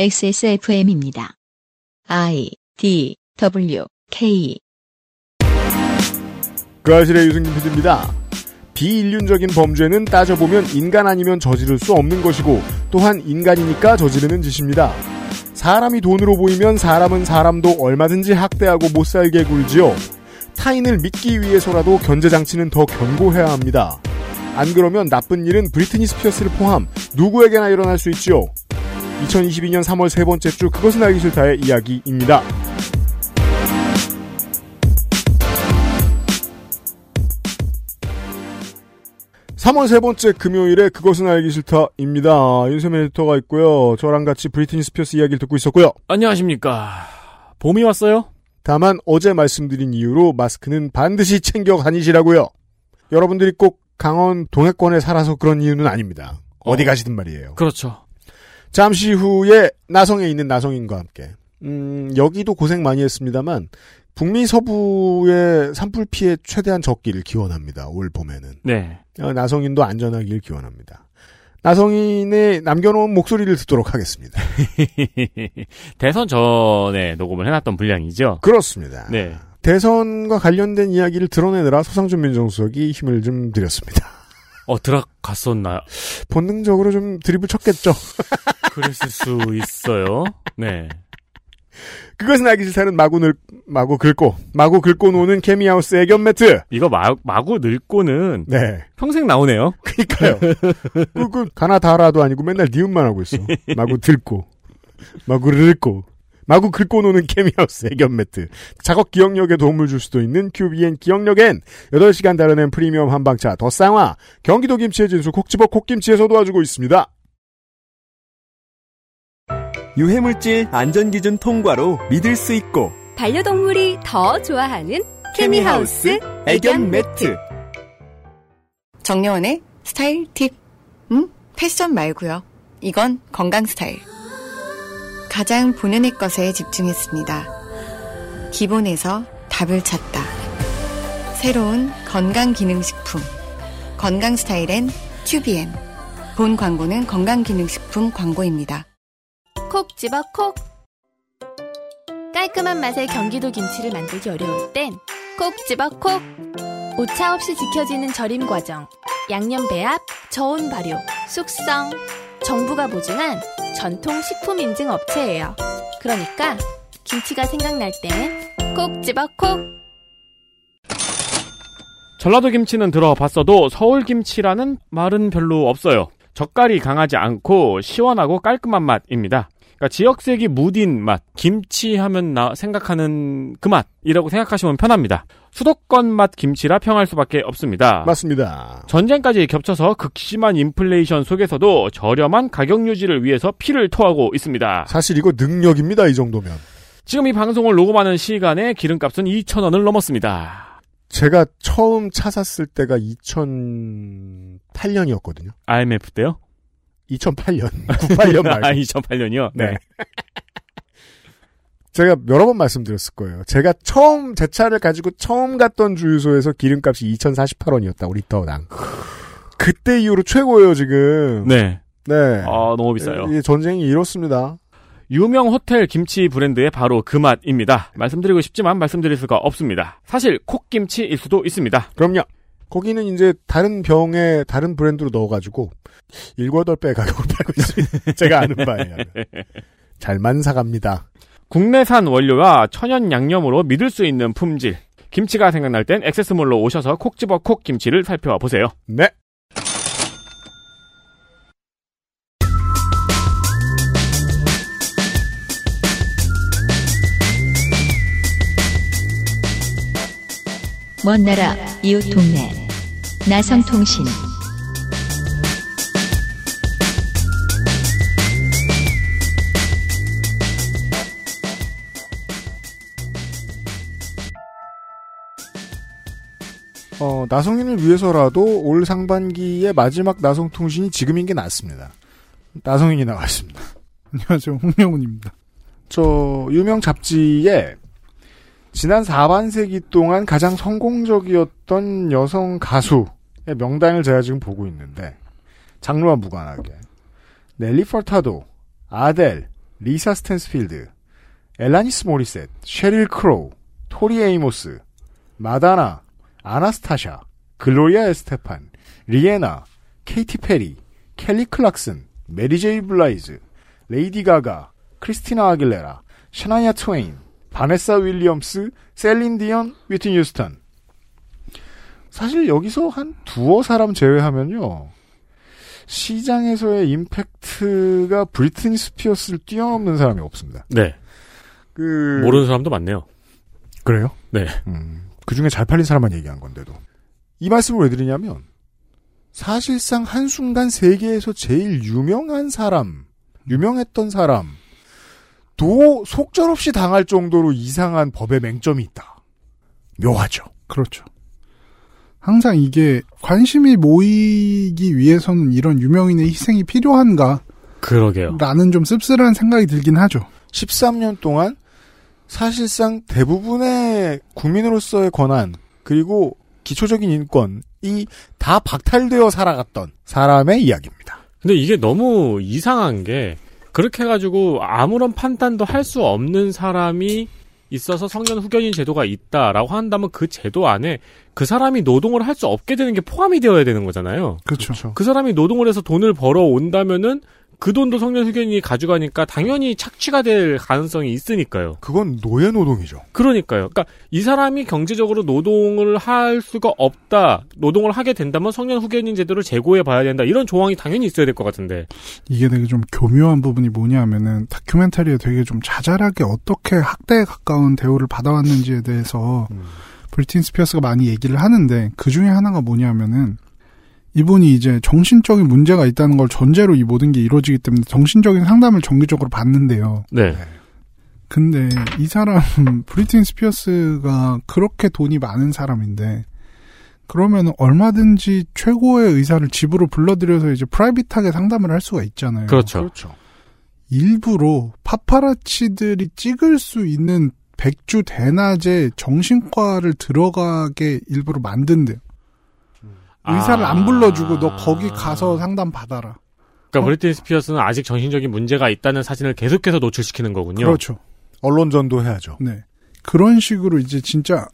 XSFM입니다. I D W K 그 아실의 유승균 PD입니다. 비인륜적인 범죄는 따져보면 인간 아니면 저지를 수 없는 것이고 또한 인간이니까 저지르는 짓입니다. 사람이 돈으로 보이면 사람은 사람도 얼마든지 학대하고 못살게 굴지요. 타인을 믿기 위해서라도 견제장치는 더 견고해야 합니다. 안 그러면 나쁜 일은 브리트니 스피어스를 포함 누구에게나 일어날 수 있지요. 2022년 3월 세 번째 주 그것은 알기 싫다의 이야기입니다. 3월 세 번째 금요일에 그것은 알기 싫다입니다. 윤세민 에디터가 있고요. 저랑 같이 브리트니 스피어스 이야기를 듣고 있었고요. 안녕하십니까. 봄이 왔어요? 다만 어제 말씀드린 이유로 마스크는 반드시 챙겨 다니시라고요. 여러분들이 꼭 강원 동해권에 살아서 그런 이유는 아닙니다. 어디 어. 가시든 말이에요. 그렇죠. 잠시 후에 나성에 있는 나성인과 함께 음, 여기도 고생 많이 했습니다만 북미 서부의 산불 피해 최대한 적기를 기원합니다. 올 봄에는 네. 어, 나성인도 안전하길 기원합니다. 나성인의 남겨놓은 목소리를 듣도록 하겠습니다. 대선 전에 녹음을 해놨던 분량이죠. 그렇습니다. 네. 대선과 관련된 이야기를 드러내느라 소상준 민정수석이 힘을 좀 들였습니다. 어, 들어갔었나요? 본능적으로 좀 드립을 쳤겠죠. 그랬을 수 있어요. 네. 그것은 알기 싫다는 마구 늘, 마구 긁고, 마구 긁고 노는 케미하우스 애견 매트. 이거 마, 마구 늙고는 네. 평생 나오네요. 그니까요. 그, 그, 가나다라도 아니고 맨날 니은만 하고 있어. 마구 들고, 마구 긁고, 마구 긁고 노는 케미하우스 애견 매트. 작업 기억력에 도움을 줄 수도 있는 QBN 기억력엔 8시간 다려낸 프리미엄 한방차 더 쌍화, 경기도 김치의 진수 콕집어 콕김치에서 도와주고 있습니다. 유해물질 안전기준 통과로 믿을 수 있고 반려동물이 더 좋아하는 케미하우스 애견 매트. 정려원의 스타일 팁. 음? 패션 말고요. 이건 건강 스타일. 가장 본연의 것에 집중했습니다. 기본에서 답을 찾다. 새로운 건강기능식품. 건강 스타일엔 튜비엔. 본 광고는 건강기능식품 광고입니다. 콕 집어 콕 깔끔한 맛의 경기도 김치를 만들기 어려울 땐 콕 집어 콕 오차 없이 지켜지는 절임 과정 양념 배합, 저온 발효, 숙성 정부가 보증한 전통 식품 인증 업체예요 그러니까 김치가 생각날 땐 콕 집어 콕 전라도 김치는 들어봤어도 서울 김치라는 말은 별로 없어요. 젓갈이 강하지 않고 시원하고 깔끔한 맛입니다. 그러니까 지역색이 무딘 맛, 김치 하면 나 생각하는 그 맛이라고 생각하시면 편합니다. 수도권 맛 김치라 평할 수밖에 없습니다. 맞습니다. 전쟁까지 겹쳐서 극심한 인플레이션 속에서도 저렴한 가격 유지를 위해서 피를 토하고 있습니다. 사실 이거 능력입니다, 이 정도면. 지금 이 방송을 녹음하는 시간에 기름값은 2,000원을 넘었습니다. 제가 처음 차 샀을 때가 2008년이었거든요. IMF 때요? 2008년. 98년 말고. 아, 2008년이요? 네. 제가 여러 번 말씀드렸을 거예요. 제가 처음 제 차를 가지고 처음 갔던 주유소에서 기름값이 2,048원이었다고 리터당. 그때 이후로 최고예요 지금. 네. 네. 아, 너무 비싸요. 이 전쟁이 이렇습니다. 유명 호텔 김치 브랜드의 바로 그 맛입니다. 말씀드리고 싶지만 말씀드릴 수가 없습니다. 사실 콕김치일 수도 있습니다. 그럼요. 거기는 이제 다른 병에 다른 브랜드로 넣어가지고 일과덟 배 가격으로 팔고 있습니다. 제가 아는 바에요. 잘만 사갑니다. 국내산 원료와 천연 양념으로 믿을 수 있는 품질. 김치가 생각날 땐 액세스몰로 오셔서 콕 집어 콕 김치를 살펴보세요. 네. 먼 나라 이웃 동네 나성통신 어, 나성인을 위해서라도 올 상반기의 마지막 나성통신이 지금인 게 낫습니다. 나성인이 나왔습니다. 안녕하세요. 홍명훈입니다. 저 유명 잡지에 지난 4반세기 동안 가장 성공적이었던 여성 가수의 명단을 제가 지금 보고 있는데 장르와 무관하게 넬리 퍼타도, 아델, 리사 스탠스필드, 엘라니스 모리셋, 셰릴 크로우, 토리 에이모스, 마다나, 아나스타샤, 글로리아 에스테판, 리에나, 케이티 페리, 켈리 클락슨, 메리 제이 블라이즈, 레이디 가가, 크리스티나 아길레라, 샤나야 트웨인, 바네사 윌리엄스, 셀린 디언, 휘트니 휴스턴. 사실 여기서 한 두어 사람 제외하면요. 시장에서의 임팩트가 브리트니 스피어스를 뛰어넘는 사람이 없습니다. 네. 그 모르는 사람도 많네요. 그래요? 네. 음, 그 중에 잘 팔린 사람만 얘기한 건데도. 이 말씀을 왜 드리냐면, 사실상 한순간 세계에서 제일 유명한 사람, 유명했던 사람, 도 속절없이 당할 정도로 이상한 법의 맹점이 있다. 묘하죠. 그렇죠. 항상 이게 관심이 모이기 위해서는 이런 유명인의 희생이 필요한가? 그러게요. 라는 좀 씁쓸한 생각이 들긴 하죠. 13년 동안 사실상 대부분의 국민으로서의 권한, 그리고 기초적인 인권이 다 박탈되어 살아갔던 사람의 이야기입니다. 근데 이게 너무 이상한 게 그렇게 해가지고 아무런 판단도 할 수 없는 사람이 있어서 성년 후견인 제도가 있다라고 한다면 그 제도 안에 그 사람이 노동을 할 수 없게 되는 게 포함이 되어야 되는 거잖아요. 그렇죠. 그 사람이 노동을 해서 돈을 벌어 온다면은 그 돈도 성년 후견인이 가져가니까 당연히 착취가 될 가능성이 있으니까요. 그건 노예 노동이죠. 그러니까요. 그러니까 이 사람이 경제적으로 노동을 할 수가 없다. 노동을 하게 된다면 성년 후견인 제도를 제고해 봐야 된다. 이런 조항이 당연히 있어야 될 것 같은데. 이게 되게 좀 교묘한 부분이 뭐냐면은 다큐멘터리에 되게 좀 자잘하게 어떻게 학대에 가까운 대우를 받아왔는지에 대해서 브리틴 스피어스가 많이 얘기를 하는데 그 중에 하나가 뭐냐면은 이분이 이제 정신적인 문제가 있다는 걸 전제로 이 모든 게 이루어지기 때문에 정신적인 상담을 정기적으로 받는데요. 네. 근데 이 사람 브리트니 스피어스가 그렇게 돈이 많은 사람인데 그러면 얼마든지 최고의 의사를 집으로 불러들여서 이제 private하게 상담을 할 수가 있잖아요. 그렇죠. 그렇죠. 일부러 파파라치들이 찍을 수 있는 백주 대낮에 정신과를 들어가게 일부러 만든대요. 의사를 아. 안 불러주고 너 거기 가서 상담 받아라. 그러니까 브리트니 스피어스는 아직 정신적인 문제가 있다는 사진을 계속해서 노출시키는 거군요. 그렇죠. 언론 전도 해야죠. 네. 그런 식으로 이제 진짜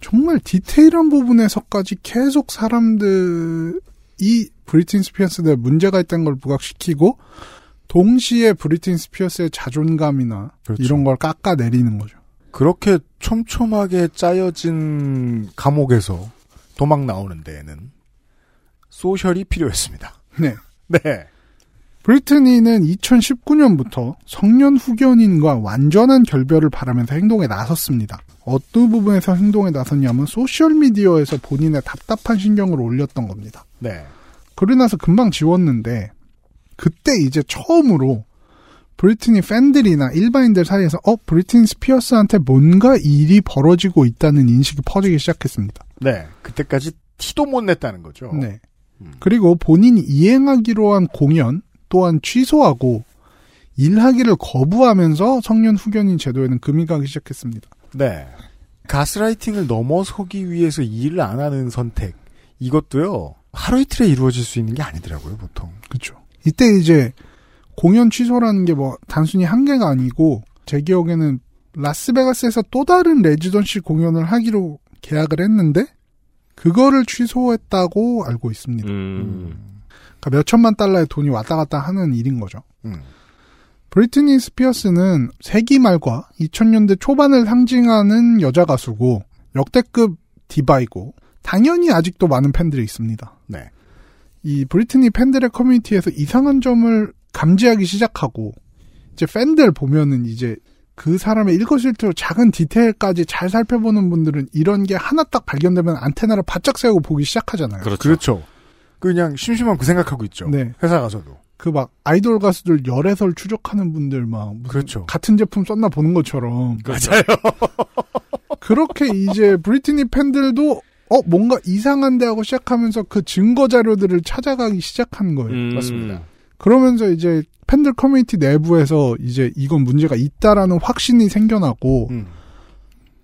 정말 디테일한 부분에서까지 계속 사람들이 브리트니 스피어스에 문제가 있다는 걸 부각시키고 동시에 브리트니 스피어스의 자존감이나 그렇죠. 이런 걸 깎아내리는 거죠. 그렇게 촘촘하게 짜여진 감옥에서 도망 나오는 데에는 소셜이 필요했습니다. 네. 네. 브리트니는 2019년부터 성년 후견인과 완전한 결별을 바라면서 행동에 나섰습니다. 어떤 부분에서 행동에 나섰냐면 소셜미디어에서 본인의 답답한 신경을 올렸던 겁니다. 네. 그러고 나서 금방 지웠는데 그때 이제 처음으로 브리트니 팬들이나 일반인들 사이에서 어 브리트니 스피어스한테 뭔가 일이 벌어지고 있다는 인식이 퍼지기 시작했습니다. 네. 그때까지 티도 못 냈다는 거죠. 네. 그리고 본인이 이행하기로 한 공연 또한 취소하고 일하기를 거부하면서 성년 후견인 제도에는 금이 가기 시작했습니다. 네. 가스라이팅을 넘어서기 위해서 일을 안 하는 선택. 이것도요. 하루 이틀에 이루어질 수 있는 게 아니더라고요, 보통. 그렇죠. 이때 이제 공연 취소라는 게 뭐 단순히 한 개가 아니고 제 기억에는 라스베가스에서 또 다른 레지던시 공연을 하기로 계약을 했는데 그거를 취소했다고 알고 있습니다. 음. 그러니까 몇 천만 달러의 돈이 왔다 갔다 하는 일인 거죠. 음. 브리트니 스피어스는 세기 말과 2000년대 초반을 상징하는 여자 가수고 역대급 디바이고 당연히 아직도 많은 팬들이 있습니다. 네. 이 브리트니 팬들의 커뮤니티에서 이상한 점을 감지하기 시작하고 이제 팬들 보면은 이제 그 사람의 일거실투 작은 디테일까지 잘 살펴보는 분들은 이런 게 하나 딱 발견되면 안테나를 바짝 세우고 보기 시작하잖아요. 그렇죠. 그렇죠. 그냥 심심한 그 생각하고 있죠. 네. 회사 가서도. 그 막 아이돌 가수들 열애설 추적하는 분들 막 무슨 그렇죠. 같은 제품 썼나 보는 것처럼 맞아요. 그렇게 이제 브리트니 팬들도 어 뭔가 이상한데 하고 시작하면서 그 증거 자료들을 찾아가기 시작한 거예요. 음. 맞습니다. 그러면서 이제 팬들 커뮤니티 내부에서 이제 이건 문제가 있다라는 확신이 생겨나고 음.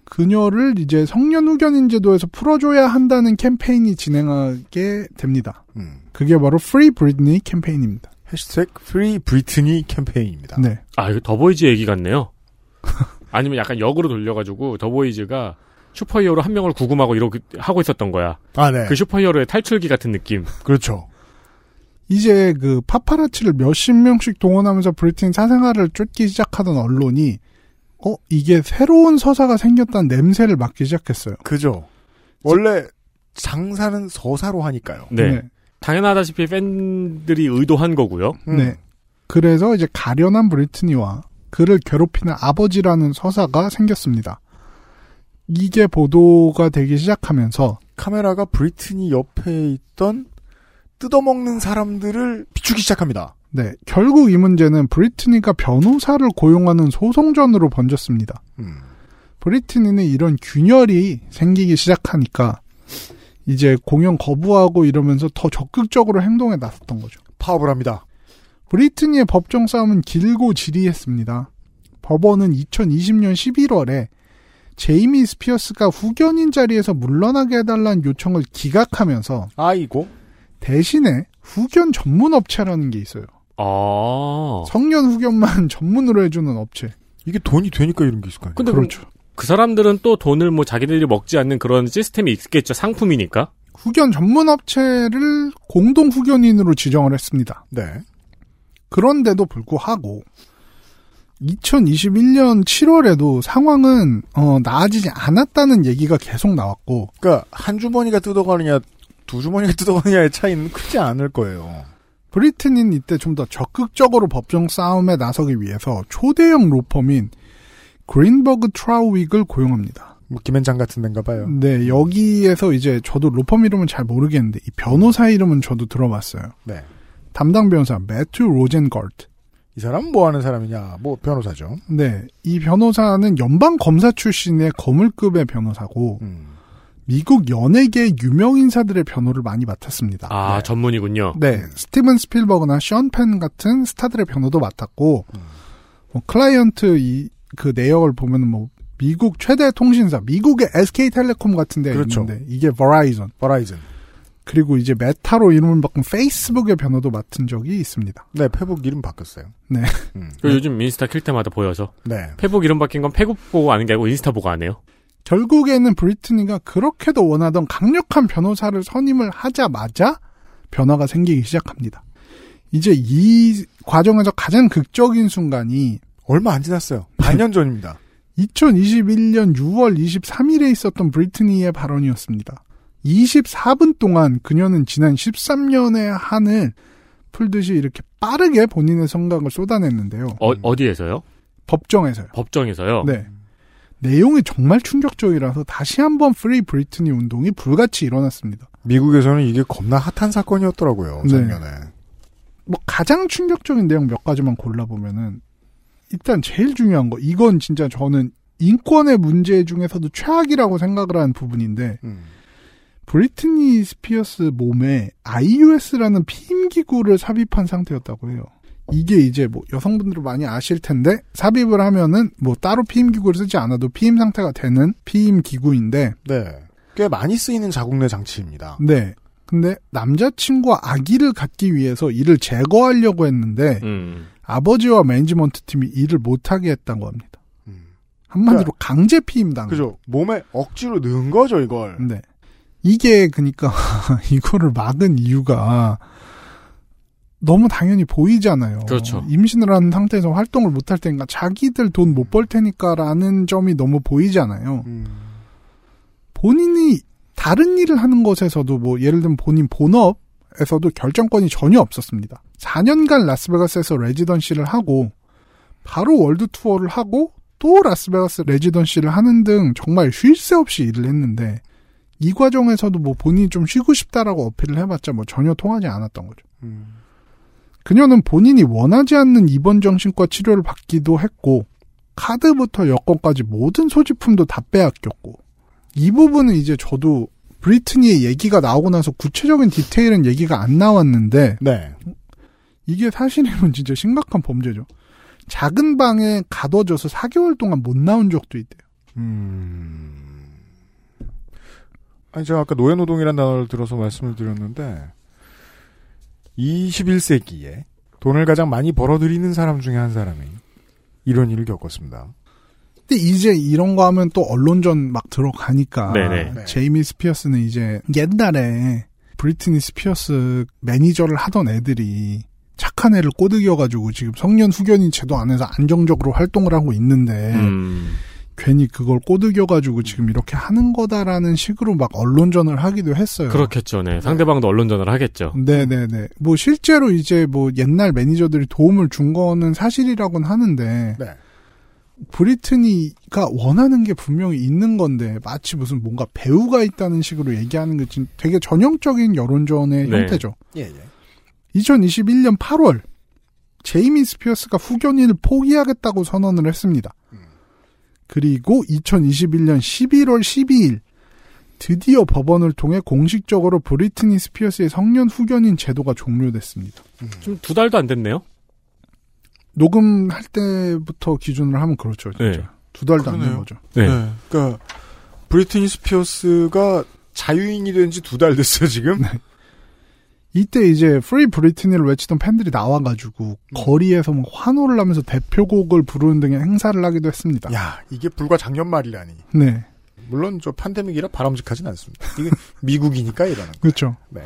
그녀를 이제 성년 후견인 제도에서 풀어줘야 한다는 캠페인이 진행하게 됩니다. 음. 그게 바로 Free Britney 캠페인입니다. 해시태그 Free Britney 캠페인입니다. 네. 아, 이거 더보이즈 얘기 같네요. 아니면 약간 역으로 돌려가지고 더보이즈가 슈퍼히어로 한 명을 구금하고 이러고 하고 있었던 거야. 아, 네. 그 슈퍼히어로의 탈출기 같은 느낌. 그렇죠. 이제 그 파파라치를 몇십 명씩 동원하면서 브리튼 사생활을 쫓기 시작하던 언론이 어 이게 새로운 서사가 생겼다는 냄새를 맡기 시작했어요. 그죠. 원래 장사는 서사로 하니까요. 네. 당연하다시피 팬들이 의도한 거고요. 음. 네. 그래서 이제 가련한 브리트니와 그를 괴롭히는 아버지라는 서사가 생겼습니다. 이게 보도가 되기 시작하면서 카메라가 브리트니 옆에 있던 뜯어먹는 사람들을 비추기 시작합니다. 네, 결국 이 문제는 브리트니가 변호사를 고용하는 소송전으로 번졌습니다. 음. 브리트니는 이런 균열이 생기기 시작하니까 이제 공연 거부하고 이러면서 더 적극적으로 행동에 나섰던 거죠. 파업을 합니다. 브리트니의 법정 싸움은 길고 지리했습니다. 법원은 2020년 11월에 제이미 스피어스가 후견인 자리에서 물러나게 해달라는 요청을 기각하면서 아이고. 대신에 후견 전문 업체라는 게 있어요. 아. 성년 후견만 전문으로 해주는 업체. 이게 돈이 되니까 이런 게 있을 거 아니에요. 근데 그렇죠. 그 사람들은 또 돈을 뭐 자기들이 먹지 않는 그런 시스템이 있겠죠. 상품이니까. 후견 전문 업체를 공동 후견인으로 지정을 했습니다. 네. 그런데도 불구하고 2021년 7월에도 상황은 어, 나아지지 않았다는 얘기가 계속 나왔고 그러니까 한 주머니가 뜯어가느냐 두 주머니가 뜯어가느냐의 차이는 크지 않을 거예요. 브리트니는 이때 좀 더 적극적으로 법정 싸움에 나서기 위해서 초대형 로펌인 그린버그 트라우릭을 고용합니다. 뭐 김앤장 같은 데인가 봐요. 네, 여기에서 이제 저도 로펌 이름은 잘 모르겠는데 이 변호사 이름은 저도 들어봤어요. 네. 담당 변호사 매튜 로젠가트. 이 사람은 뭐 하는 사람이냐? 뭐 변호사죠. 네, 이 변호사는 연방 검사 출신의 거물급의 변호사고 음. 미국 연예계 유명 인사들의 변호를 많이 맡았습니다. 아, 네. 전문이군요. 네, 스티븐 스필버그나 숀 펜 같은 스타들의 변호도 맡았고, 음. 뭐 클라이언트 이 그 내역을 보면 뭐 미국 최대 통신사, 미국의 SK텔레콤 같은 데 그렇죠. 있는데 이게 버라이전. 버라이즌. 그리고 이제 메타로 이름을 바꾼 페이스북의 변호도 맡은 적이 있습니다. 네, 페북 이름 바뀌었어요. 네. 음. 그 요즘 인스타 킬 때마다 보여서. 네. 페북 이름 바뀐 건 페북 보고 아는 게 아니고 인스타 보고 아네요. 결국에는 브리트니가 그렇게도 원하던 강력한 변호사를 선임을 하자마자 변화가 생기기 시작합니다. 이제 이 과정에서 가장 극적인 순간이 얼마 안 지났어요. 반년 전입니다. 2021년 6월 23일에 있었던 브리트니의 발언이었습니다. 24분 동안 그녀는 지난 13년의 한을 풀듯이 이렇게 빠르게 본인의 생각을 쏟아냈는데요. 어, 어디에서요? 법정에서요. 법정에서요? 네. 내용이 정말 충격적이라서 다시 한번 Free Britney 운동이 불같이 일어났습니다. 미국에서는 이게 겁나 핫한 사건이었더라고요. 네. 작년에. 뭐 가장 충격적인 내용 몇 가지만 골라보면은 일단 제일 중요한 거 이건 진짜 저는 인권의 문제 중에서도 최악이라고 생각을 하는 부분인데 음. 브리트니 스피어스 몸에 IUS라는 피임 기구를 삽입한 상태였다고 해요. 이게 이제 뭐 여성분들은 많이 아실 텐데 삽입을 하면은 뭐 따로 피임 기구를 쓰지 않아도 피임 상태가 되는 피임 기구인데 네. 꽤 많이 쓰이는 자궁 내 장치입니다. 네. 근데 남자친구와 아기를 갖기 위해서 이를 제거하려고 했는데 음. 아버지와 매니지먼트 팀이 이를 못하게 했다고 합니다. 음. 한마디로 강제 피임 당. 그죠. 몸에 억지로 넣은 거죠, 이걸. 네. 이게 그니까 이거를 막은 이유가 너무 당연히 보이잖아요. 그렇죠. 임신을 하는 상태에서 활동을 못할 테니까 자기들 돈 못 벌 테니까라는 점이 너무 보이잖아요. 음. 본인이 다른 일을 하는 것에서도 뭐 예를 들면 본인 본업에서도 결정권이 전혀 없었습니다. 4년간 라스베가스에서 residency를 하고 바로 월드 투어를 하고 또 라스베가스 residency를 하는 등 정말 쉴 새 없이 일을 했는데 이 과정에서도 뭐 본인이 좀 쉬고 싶다라고 어필을 해봤자 뭐 전혀 통하지 않았던 거죠. 음. 그녀는 본인이 원하지 않는 입원 정신과 치료를 받기도 했고 카드부터 여권까지 모든 소지품도 다 빼앗겼고 이 부분은 이제 저도 브리트니의 얘기가 나오고 나서 구체적인 디테일은 얘기가 안 나왔는데 네. 이게 사실이면 진짜 심각한 범죄죠. 작은 방에 가둬져서 4개월 동안 못 나온 적도 있대요. 음. 아니, 제가 아까 노예노동이라는 단어를 들어서 말씀을 드렸는데, 21세기에 돈을 가장 많이 벌어들이는 사람 중에 한 사람이 이런 일을 겪었습니다. 근데 이제 이런 거 하면 또 언론전 막 들어가니까 네네. 네. 제이미 스피어스는 이제 옛날에 브리트니 스피어스 매니저를 하던 애들이 착한 애를 꼬드겨가지고 지금 성년 후견인 제도 안에서 안정적으로 활동을 하고 있는데 음. 괜히 그걸 꼬드겨가지고 지금 이렇게 하는 거다라는 식으로 막 언론전을 하기도 했어요. 그렇겠죠. 네. 상대방도 언론전을 하겠죠. 네네네. 뭐 실제로 이제 뭐 옛날 매니저들이 도움을 준 거는 사실이라고는 하는데 네. 브리트니가 원하는 게 분명히 있는 건데 마치 무슨 뭔가 배우가 있다는 식으로 얘기하는 게 지금 되게 전형적인 여론전의 네. 형태죠. 예, 예. 2021년 8월 제이미 스피어스가 후견인을 포기하겠다고 선언을 했습니다. 그리고 2021년 11월 12일 드디어 법원을 통해 공식적으로 브리트니 스피어스의 성년 후견인 제도가 종료됐습니다. 좀 두 달도 안 됐네요. 녹음할 때부터 기준으로 하면 그렇죠. 진짜. 네. 두 달도 안 된. 거죠. 네. 네. 그러니까 브리트니 스피어스가 자유인이 된 지 두 달 됐어요 지금. 이때 이제 Free Britney를 외치던 팬들이 나와가지고 거리에서 뭐 환호를 하면서 대표곡을 부르는 등의 행사를 하기도 했습니다. 야 이게 불과 작년 말이라니. 네, 물론 저 팬데믹이라 바람직하진 않습니다. 이게 미국이니까 이러는. 거. 그렇죠. 네.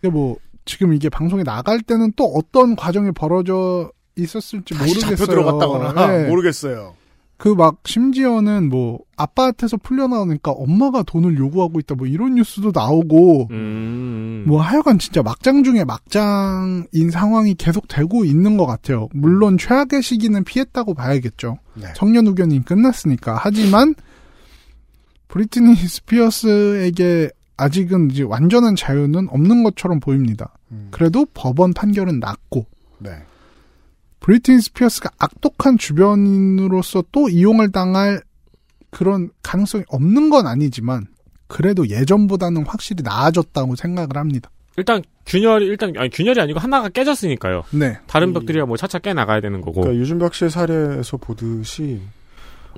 근데 뭐 지금 이게 방송에 나갈 때는 또 어떤 과정이 벌어져 있었을지 모르겠어요. 잡혀 들어갔다거나 네. 모르겠어요. 그 막 심지어는 뭐 아빠한테서 풀려 나오니까 엄마가 돈을 요구하고 있다 뭐 이런 뉴스도 나오고 음. 뭐 하여간 진짜 막장 중에 막장인 상황이 계속 되고 있는 것 같아요. 물론 최악의 시기는 피했다고 봐야겠죠. 네. 성년 후견이 끝났으니까. 하지만 브리트니 스피어스에게 아직은 이제 완전한 자유는 없는 것처럼 보입니다. 음. 그래도 법원 판결은 났고 네. 브리트니 스피어스가 악독한 주변인으로서 또 이용을 당할 그런 가능성이 없는 건 아니지만 그래도 예전보다는 확실히 나아졌다고 생각을 합니다. 일단 균열이 일단 아니 균열이 아니고 하나가 깨졌으니까요. 네. 다른 벽들이야 뭐 차차 깨 나가야 되는 거고. 그러니까 유준박 씨의 사례에서 보듯이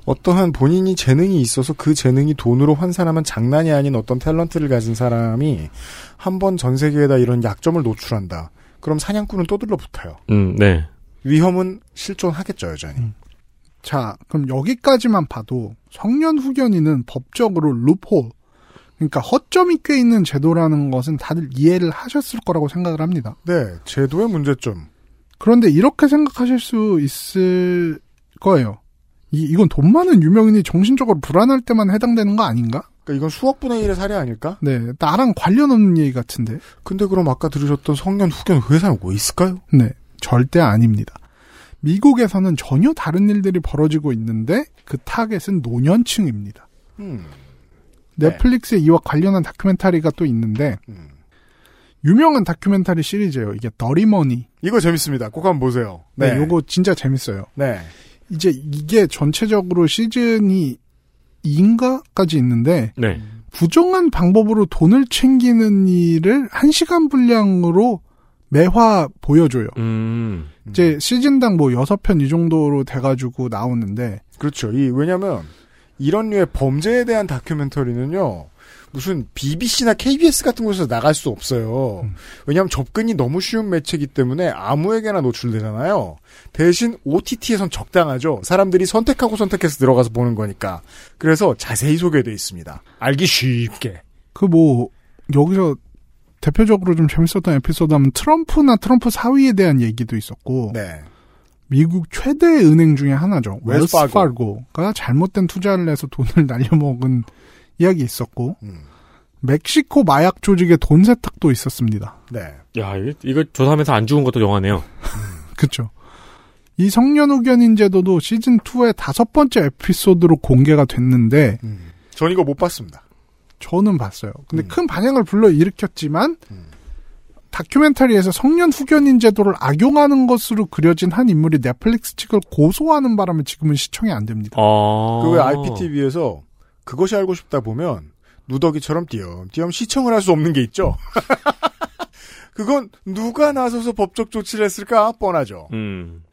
어떠한 본인이 재능이 있어서 그 재능이 돈으로 환산하면 장난이 아닌 어떤 탤런트를 가진 사람이 한 번 전 세계에다 이런 약점을 노출한다. 그럼 사냥꾼은 또 들러붙어요. 음, 네. 위험은 실존하겠죠 여전히. 자, 그럼 여기까지만 봐도 성년 후견인은 법적으로 루폴, 그러니까 허점이 꽤 있는 제도라는 것은 다들 이해를 하셨을 거라고 생각을 합니다. 네, 제도의 문제점. 그런데 이렇게 생각하실 수 있을 거예요. 이, 이건 돈 많은 유명인이 정신적으로 불안할 때만 해당되는 거 아닌가? 그러니까 이건 수억 분의 1의 사례 아닐까? 네, 나랑 관련 없는 얘기 같은데. 근데 그럼 아까 들으셨던 성년 후견 회사는 왜 있을까요? 네, 절대 아닙니다. 미국에서는 전혀 다른 일들이 벌어지고 있는데 그 타겟은 노년층입니다. 음. 넷플릭스에 이와 관련한 다큐멘터리가 또 있는데 음. 유명한 다큐멘터리 시리즈예요. 이게 더리머니. 이거 재밌습니다. 꼭 한번 보세요. 네, 요거 진짜 재밌어요. 네. 이제 이게 전체적으로 시즌이 2인가까지 있는데 네. 부정한 방법으로 돈을 챙기는 일을 1시간 분량으로 매화 보여줘요. 음. 이제 시즌당 뭐 6편 이 정도로 돼가지고 나오는데 그렇죠. 이 왜냐면 이런 류의 범죄에 대한 다큐멘터리는요. 무슨 BBC나 KBS 같은 곳에서 나갈 수 없어요. 왜냐하면 접근이 너무 쉬운 매체이기 때문에 아무에게나 노출되잖아요. 대신 OTT에선 적당하죠. 사람들이 선택하고 선택해서 들어가서 보는 거니까. 그래서 자세히 소개되어 있습니다. 알기 쉽게. 그 뭐 여기서 대표적으로 좀 재밌었던 에피소드 하면 트럼프나 트럼프 사위에 대한 얘기도 있었고 네. 미국 최대 은행 중에 하나죠. 웰스 웰스 파고. 파고가 잘못된 투자를 해서 돈을 날려먹은 이야기 있었고 음. 멕시코 마약 조직의 돈 세탁도 있었습니다. 네. 야, 이거, 이거 조사하면서 안 죽은 것도 영화네요. 그쵸. 이 성년 후견인 제도도 시즌 2의 다섯 번째 에피소드로 공개가 됐는데, 음. 전 이거 못 봤습니다. 저는 봤어요. 근데 음. 큰 반향을 불러 일으켰지만, 음. 다큐멘터리에서 성년 후견인 제도를 악용하는 것으로 그려진 한 인물이 넷플릭스 측을 고소하는 바람에 지금은 시청이 안 됩니다. 어. 그 왜 IPTV에서 그것이 알고 싶다 보면 누더기처럼 띄엄띄엄 시청을 할 수 없는 게 있죠. 그건 누가 나서서 법적 조치를 했을까 뻔하죠. 음.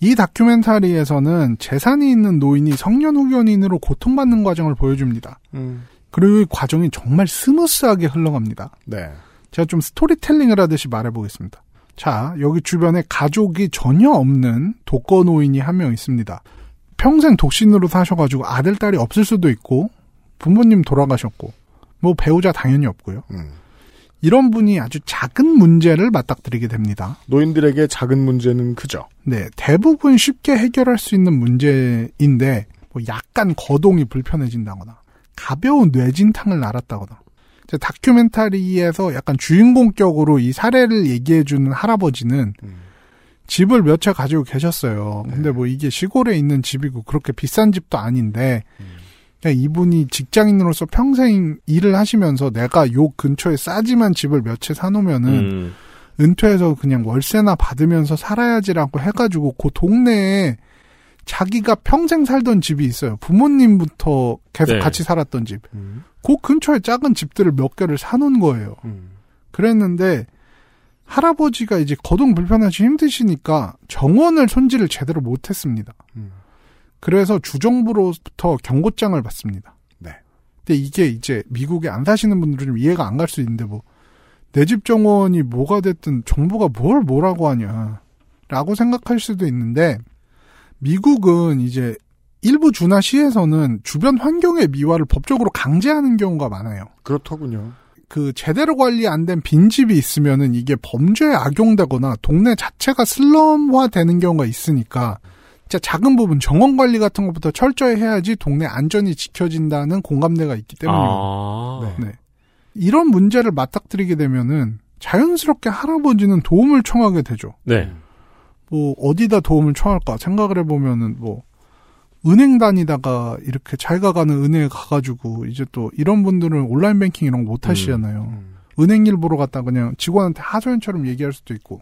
이 다큐멘터리에서는 재산이 있는 노인이 성년 후견인으로 고통받는 과정을 보여줍니다. 음. 그리고 이 과정이 정말 smooth하게 흘러갑니다. 네. 제가 좀 스토리텔링을 하듯이 말해보겠습니다. 자, 여기 주변에 가족이 전혀 없는 독거 노인이 한 명 있습니다. 평생 독신으로 사셔가지고 아들, 딸이 없을 수도 있고, 부모님 돌아가셨고, 뭐 배우자 당연히 없고요. 음. 이런 분이 아주 작은 문제를 맞닥뜨리게 됩니다. 노인들에게 작은 문제는 크죠. 네, 대부분 쉽게 해결할 수 있는 문제인데, 뭐 약간 거동이 불편해진다거나, 가벼운 뇌진탕을 앓았다거나, 이제 다큐멘터리에서 약간 주인공격으로 이 사례를 얘기해주는 할아버지는 음. 집을 몇 채 가지고 계셨어요. 근데 뭐 이게 시골에 있는 집이고 그렇게 비싼 집도 아닌데, 그냥 이분이 직장인으로서 평생 일을 하시면서 내가 요 근처에 싸지만 집을 몇 채 사놓으면은 음. 은퇴해서 그냥 월세나 받으면서 살아야지라고 해가지고 그 동네에 자기가 평생 살던 집이 있어요. 부모님부터 계속 네. 같이 살았던 집. 음. 그 근처에 작은 집들을 몇 개를 사놓은 거예요. 음. 그랬는데 할아버지가 이제 거동 불편하시 힘드시니까 정원을 손질을 제대로 못했습니다. 음. 그래서 주정부로부터 경고장을 받습니다. 네. 근데 이게 이제 미국에 안 사시는 분들은 좀 이해가 안 갈 수 있는데 뭐 내 집 정원이 뭐가 됐든 정부가 뭘 뭐라고 하냐 라고 생각할 수도 있는데 미국은 이제 일부 주나 시에서는 주변 환경의 미화를 법적으로 강제하는 경우가 많아요. 그렇더군요. 그 제대로 관리 안 된 빈집이 있으면은 이게 범죄에 악용되거나 동네 자체가 슬럼화 되는 경우가 있으니까 진짜 작은 부분 정원 관리 같은 것부터 철저히 해야지 동네 안전이 지켜진다는 공감대가 있기 때문이에요. 아. 네. 네. 이런 문제를 맞닥뜨리게 되면은 자연스럽게 할아버지는 도움을 청하게 되죠. 네. 뭐 어디다 도움을 청할까 생각을 해보면은 뭐 은행 다니다가 이렇게 자기가 가는 은행에 가가지고 이제 또 이런 분들은 온라인 뱅킹 이런 거 못 하시잖아요. 음. 은행 일 보러 갔다 그냥 직원한테 하소연처럼 얘기할 수도 있고.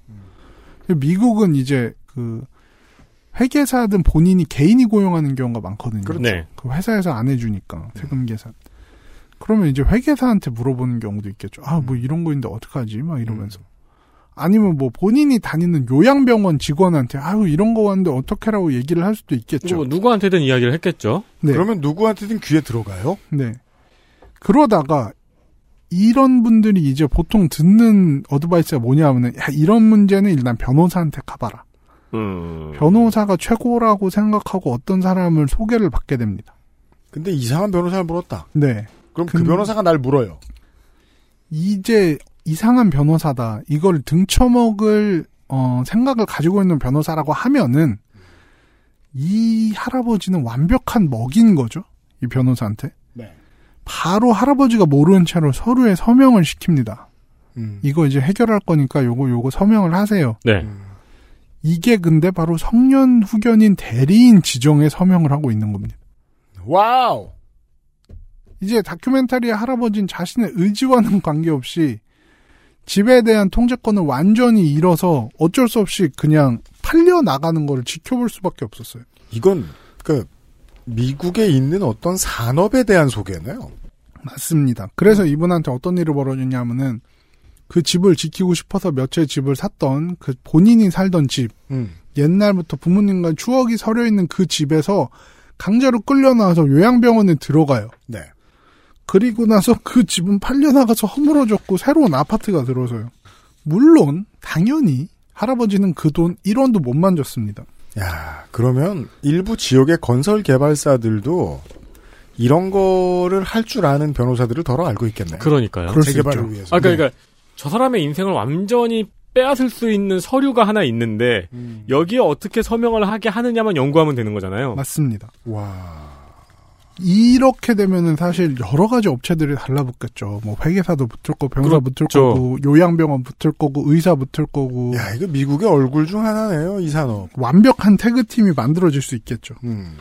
미국은 이제 그 회계사든 본인이 개인이 고용하는 경우가 많거든요. 네. 그 회사에서 안 해주니까 세금 계산. 그러면 이제 회계사한테 물어보는 경우도 있겠죠. 아 뭐 이런 거인데 어떡하지? 막 이러면서. 아니면 뭐 본인이 다니는 요양병원 직원한테 아유 이런 거 왔는데 어떻게라고 얘기를 할 수도 있겠죠. 뭐 누구한테든 이야기를 했겠죠. 네. 그러면 누구한테든 귀에 들어가요? 네. 그러다가 이런 분들이 이제 보통 듣는 어드바이스가 뭐냐면은 야 이런 문제는 일단 변호사한테 가봐라. 음. 변호사가 최고라고 생각하고 어떤 사람을 소개를 받게 됩니다. 근데 이상한 변호사를 물었다. 네. 그럼 그 근- 변호사가 날 물어요. 이제 이상한 변호사다. 이걸 등쳐먹을 어, 생각을 가지고 있는 변호사라고 하면은 이 할아버지는 완벽한 먹인 거죠. 이 변호사한테. 네. 바로 할아버지가 모르는 채로 서류에 서명을 시킵니다. 음. 이거 이제 해결할 거니까 요거 요거 서명을 하세요. 네. 음. 이게 근데 바로 성년 후견인 대리인 지정에 서명을 하고 있는 겁니다. wow. 이제 다큐멘터리의 할아버지는 자신의 의지와는 관계없이 집에 대한 통제권을 완전히 잃어서 어쩔 수 없이 그냥 팔려 나가는 거를 지켜볼 수밖에 없었어요. 이건 그 미국에 있는 어떤 산업에 대한 소개네요. 맞습니다. 그래서 이분한테 어떤 일이 벌어졌냐면은 그 집을 지키고 싶어서 몇 채 집을 샀던 그 본인이 살던 집 음. 옛날부터 부모님과 추억이 서려 있는 그 집에서 강제로 끌려 나와서 요양병원에 들어가요. 네. 그리고 나서 그 집은 팔려나가서 허물어졌고 새로운 아파트가 들어서요. 물론 당연히 할아버지는 그 돈 1원도 못 만졌습니다. 야, 그러면 일부 지역의 건설 개발사들도 이런 거를 할 줄 아는 변호사들을 덜어 알고 있겠네요. 그러니까요. 재개발을 있죠. 위해서. 아, 그러니까 저 사람의 인생을 완전히 빼앗을 수 있는 서류가 하나 있는데 음. 여기에 어떻게 서명을 하게 하느냐만 연구하면 되는 거잖아요. 맞습니다. 와. 이렇게 되면은 사실 여러 가지 업체들이 달라붙겠죠. 뭐 회계사도 붙을 거고 붙을 그렇죠. 거고 요양병원 붙을 거고 의사 붙을 거고 야, 이거 미국의 얼굴 중 하나네요, 이 산업. 완벽한 태그 팀이 만들어질 수 있겠죠. 음.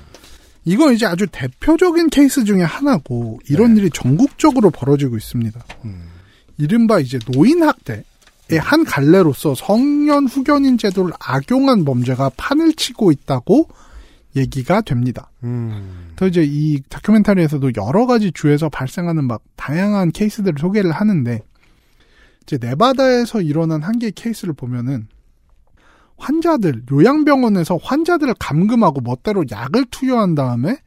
이건 이제 아주 대표적인 케이스 중에 하나고 이런 네. 일이 전국적으로 벌어지고 있습니다. 음. 이른바 이제 노인 학대의 한 갈래로서 성년 후견인 제도를 악용한 범죄가 판을 치고 있다고 얘기가 됩니다. 음. 또 이제 이 다큐멘터리에서도 여러 가지 주에서 발생하는 막 다양한 케이스들을 소개를 하는데 이제 네바다에서 일어난 한 개의 케이스를 보면은 환자들 요양병원에서 환자들을 감금하고 멋대로 약을 투여한 다음에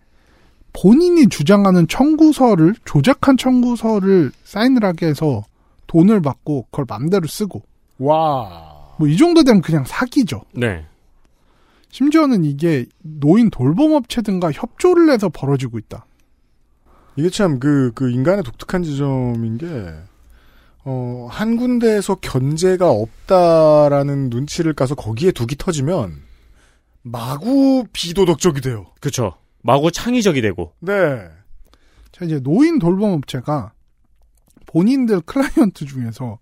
본인이 주장하는 청구서를 조작한 청구서를 사인을 하게 해서 돈을 받고 그걸 맘대로 쓰고 와. 뭐 이 정도 되면 그냥 사기죠. 네. 심지어는 이게 노인 돌봄업체 등과 협조를 해서 벌어지고 있다. 이게 참 그 그 인간의 독특한 지점인 게 어, 한 군데에서 견제가 없다라는 눈치를 까서 거기에 둑이 터지면 마구 비도덕적이 돼요. 그쵸. 마구 창의적이 되고. 네. 자, 이제 노인 돌봄업체가 본인들 클라이언트 중에서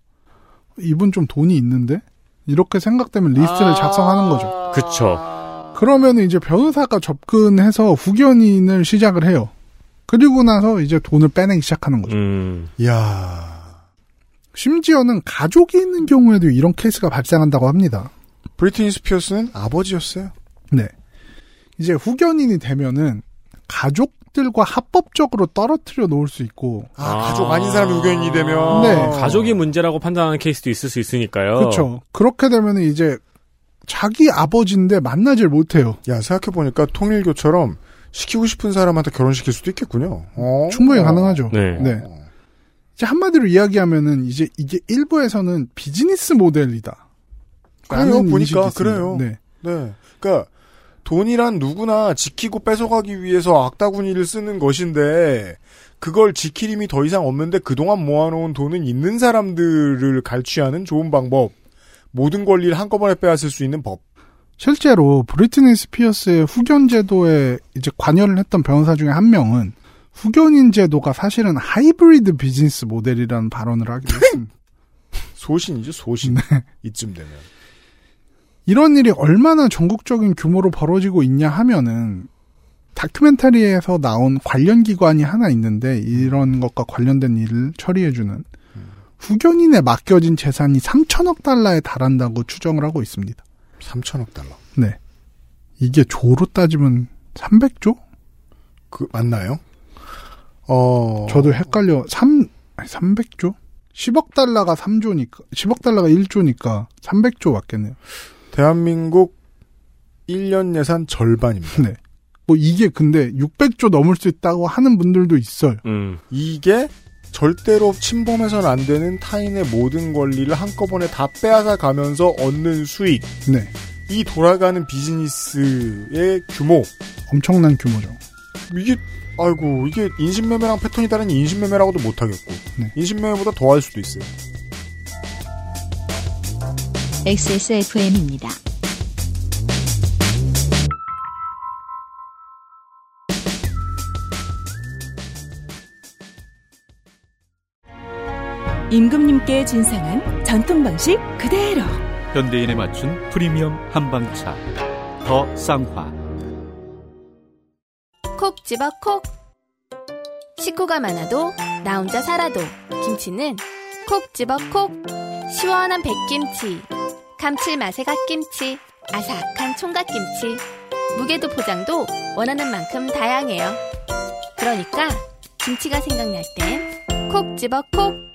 이분 좀 돈이 있는데? 이렇게 생각되면 리스트를 아. 작성하는 거죠. 그쵸. 그러면 이제 변호사가 접근해서 후견인을 시작을 해요. 그리고 나서 이제 돈을 빼내기 시작하는 거죠. 음. 이야. 심지어는 가족이 있는 경우에도 이런 케이스가 발생한다고 합니다. 브리트니 스피어스는 아버지였어요. 네. 이제 후견인이 되면은 가족들과 합법적으로 떨어뜨려 놓을 수 있고. 아, 아. 가족 아닌 사람이 의견이 되면. 네. 가족이 문제라고 판단하는 케이스도 있을 수 있으니까요. 그렇죠. 그렇게 되면은 이제 자기 아버지인데 만나질 못해요. 야, 생각해보니까 통일교처럼 시키고 싶은 사람한테 결혼시킬 수도 있겠군요. 어? 충분히 어. 가능하죠. 네. 네. 이제 한마디로 이야기하면은 이제 이게 일부에서는 비즈니스 모델이다. 그래요, 보니까. 그래요. 네. 네. 그러니까 돈이란 누구나 지키고 뺏어가기 위해서 악다구니를 쓰는 것인데 그걸 지킬 힘이 더 이상 없는데 그동안 모아놓은 돈은 있는 사람들을 갈취하는 좋은 방법. 모든 권리를 한꺼번에 빼앗을 수 있는 법. 실제로 브리트니 스피어스의 후견 제도에 이제 관여를 했던 변호사 중에 한 명은 후견인 제도가 사실은 하이브리드 비즈니스 모델이라는 발언을 하기도 했습니다. 소신이죠, 소신. 네. 이쯤 되면. 이런 일이 얼마나 전국적인 규모로 벌어지고 있냐 하면은 다큐멘터리에서 나온 관련 기관이 하나 있는데 이런 것과 관련된 일을 처리해주는 후견인에 맡겨진 재산이 3천억 달러에 달한다고 추정을 하고 있습니다. 3천억 달러. 네. 이게 조로 따지면 300조? 그, 맞나요? 어. 저도 헷갈려. 3, 아니, 300조? 10억 달러가 3조니까, 10억 달러가 1조니까 300조 맞겠네요. 대한민국 1년 예산 절반입니다. 네. 뭐 이게 근데 600조 넘을 수 있다고 하는 분들도 있어요. 음. 이게 절대로 침범해서는 안 되는 타인의 모든 권리를 한꺼번에 다 빼앗아 가면서 얻는 수익. 네. 이 돌아가는 비즈니스의 규모. 엄청난 규모죠. 이게, 아이고, 이게 인신매매랑 패턴이 다른 인신매매라고도 못하겠고. 네. 인신매매보다 더 할 수도 있어요. XSFM입니다. 임금님께 진상한 전통 방식 그대로 현대인에 맞춘 프리미엄 한방차 더 쌍화 콕 집어 콕. 식구가 많아도 나 혼자 살아도 김치는 콕 집어 콕. 시원한 백김치, 감칠맛의 갓김치, 아삭한 총각김치. 무게도 포장도 원하는 만큼 다양해요. 그러니까 김치가 생각날 땐 콕 집어 콕.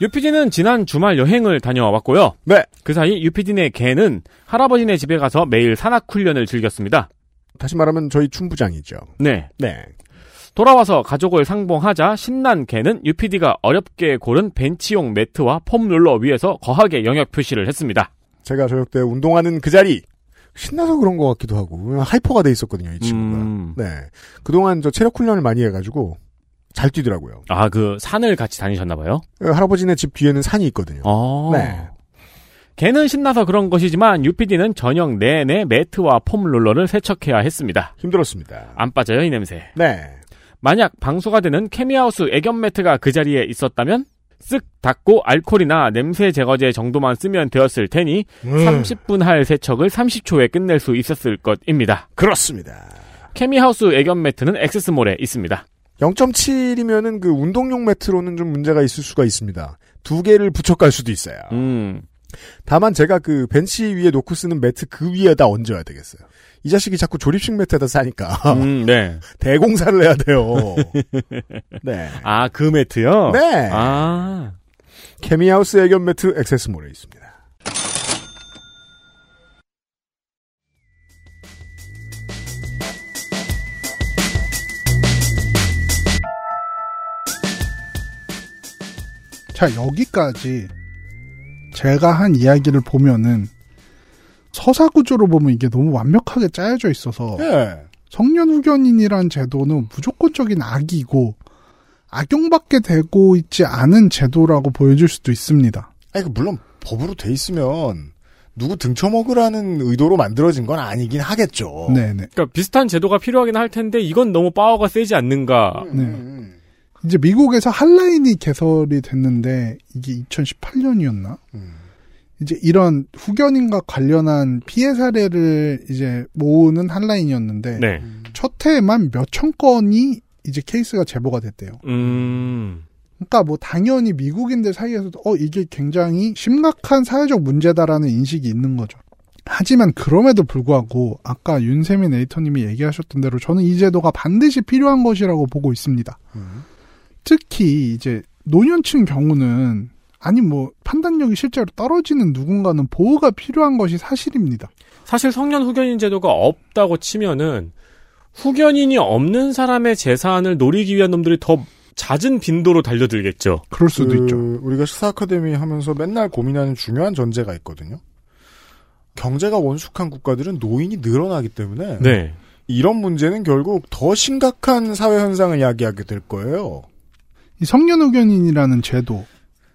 유피디는 지난 주말 여행을 다녀와 봤고요. 네. 그 사이 유피디네 개는 할아버지네 집에 가서 매일 산악 훈련을 즐겼습니다. 다시 말하면 저희 춘부장이죠. 네. 네. 돌아와서 가족을 상봉하자 신난 개는 유피디가 어렵게 고른 벤치용 매트와 폼 롤러 위에서 거하게 영역 표시를 했습니다. 제가 저녁 때 운동하는 그 자리. 신나서 그런 것 같기도 하고. hyper가 돼 있었거든요, 이 친구가. 음. 네. 그동안 저 체력 훈련을 많이 해가지고 잘 뛰더라고요. 아, 그 산을 같이 다니셨나봐요? 어, 할아버지네 집 뒤에는 산이 있거든요. 아. 네. 개는 신나서 그런 것이지만 유피디는 저녁 내내 매트와 foam roller를 세척해야 했습니다. 힘들었습니다. 안 빠져요, 이 냄새. 네. 만약 방수가 되는 케미하우스 애견 매트가 그 자리에 있었다면 쓱 닦고 알코올이나 냄새 제거제 정도만 쓰면 되었을 테니 음. 30분 할 세척을 30초에 끝낼 수 있었을 것입니다. 그렇습니다. 케미하우스 애견 매트는 엑세스몰에 있습니다. 0.7이면은 그 운동용 매트로는 좀 문제가 있을 수가 있습니다. 두 개를 붙여갈 수도 있어요. 음. 다만 제가 그 벤치 위에 놓고 쓰는 매트 그 위에다 얹어야 되겠어요. 이 자식이 자꾸 조립식 매트에다 싸니까 음, 네. 대공사를 해야 돼요. 네. 아, 그 매트요? 네. 아. 케미하우스 애견 매트 액세스몰에 있습니다. 자, 여기까지 제가 한 이야기를 보면은 서사 구조로 보면 이게 너무 완벽하게 짜여져 있어서 예. 성년 후견인이란 제도는 무조건적인 악이고 악용받게 되고 있지 않은 제도라고 보여줄 수도 있습니다. 아니, 그 물론 법으로 돼 있으면 누구 등쳐먹으라는 의도로 만들어진 건 아니긴 하겠죠. 네네. 그러니까 비슷한 제도가 필요하긴 할 텐데 이건 너무 파워가 세지 않는가. 음, 네. 이제 미국에서 한라인이 개설이 됐는데 이게 2018년이었나? 음. 이제 이런 후견인과 관련한 피해 사례를 이제 모으는 한라인이었는데 네. 첫 해에만 몇천 건이 이제 케이스가 제보가 됐대요. 음. 그러니까 뭐 당연히 미국인들 사이에서도 어 이게 굉장히 심각한 사회적 문제다라는 인식이 있는 거죠. 하지만 그럼에도 불구하고 아까 윤세민 에디터님이 얘기하셨던 대로 저는 이 제도가 반드시 필요한 것이라고 보고 있습니다. 음. 특히 이제 노년층 경우는 아니 뭐 판단력이 실제로 떨어지는 누군가는 보호가 필요한 것이 사실입니다. 사실 성년 후견인 제도가 없다고 치면은 후견인이 없는 사람의 재산을 노리기 위한 놈들이 더 잦은 빈도로 달려들겠죠. 그럴 수도 그, 있죠. 우리가 시사 아카데미 하면서 맨날 고민하는 중요한 전제가 있거든요. 경제가 원숙한 국가들은 노인이 늘어나기 때문에 네. 이런 문제는 결국 더 심각한 사회 현상을 이야기하게 될 거예요. 이 성년 후견인이라는 제도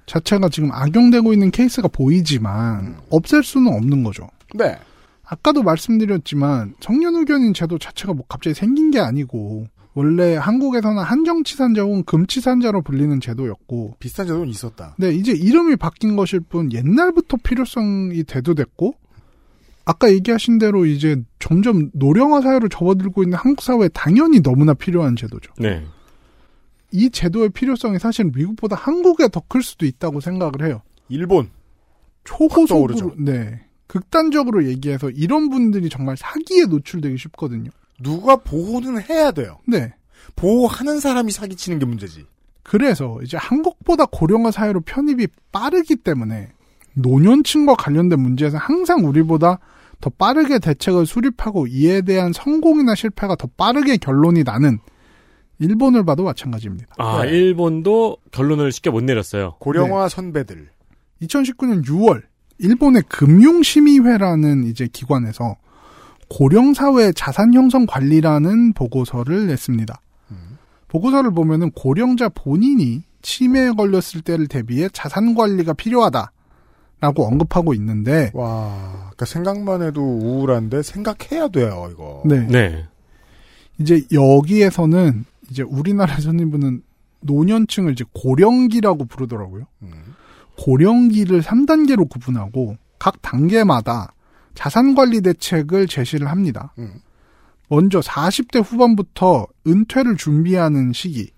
자체가 지금 악용되고 있는 케이스가 보이지만 없앨 수는 없는 거죠. 네. 아까도 말씀드렸지만 성년 후견인 제도 자체가 뭐 갑자기 생긴 게 아니고 원래 한국에서는 한정치산자 혹은 금치산자로 불리는 제도였고 비슷한 제도는 있었다. 네, 이제 이름이 바뀐 것일 뿐 옛날부터 필요성이 대두됐고 아까 얘기하신 대로 이제 점점 노령화 사회로 접어들고 있는 한국 사회에 당연히 너무나 필요한 제도죠. 네. 이 제도의 필요성이 사실 미국보다 한국에 더 클 수도 있다고 생각을 해요. 일본. 초고속으로. 네. 극단적으로 얘기해서 이런 분들이 정말 사기에 노출되기 쉽거든요. 누가 보호는 해야 돼요. 네. 보호하는 사람이 사기치는 게 문제지. 그래서 이제 한국보다 고령화 사회로 편입이 빠르기 때문에 노년층과 관련된 문제에서 항상 우리보다 더 빠르게 대책을 수립하고 이에 대한 성공이나 실패가 더 빠르게 결론이 나는 일본을 봐도 마찬가지입니다. 아, 네. 일본도 결론을 쉽게 못 내렸어요. 고령화 선배들. 2019년 6월 일본의 금융심의회라는 이제 기관에서 고령사회 자산 형성 관리라는 보고서를 냈습니다. 보고서를 보면은 고령자 본인이 치매에 걸렸을 때를 대비해 자산 관리가 필요하다 라고 언급하고 있는데 와, 그러니까 생각만 해도 우울한데 생각해야 돼요, 이거. 네. 네. 이제 여기에서는 이제 우리나라에서는 이분은 노년층을 이제 고령기라고 부르더라고요. 음. 고령기를 3단계로 구분하고 각 단계마다 자산 관리 대책을 제시를 합니다. 음. 먼저 40대 후반부터 은퇴를 준비하는 시기.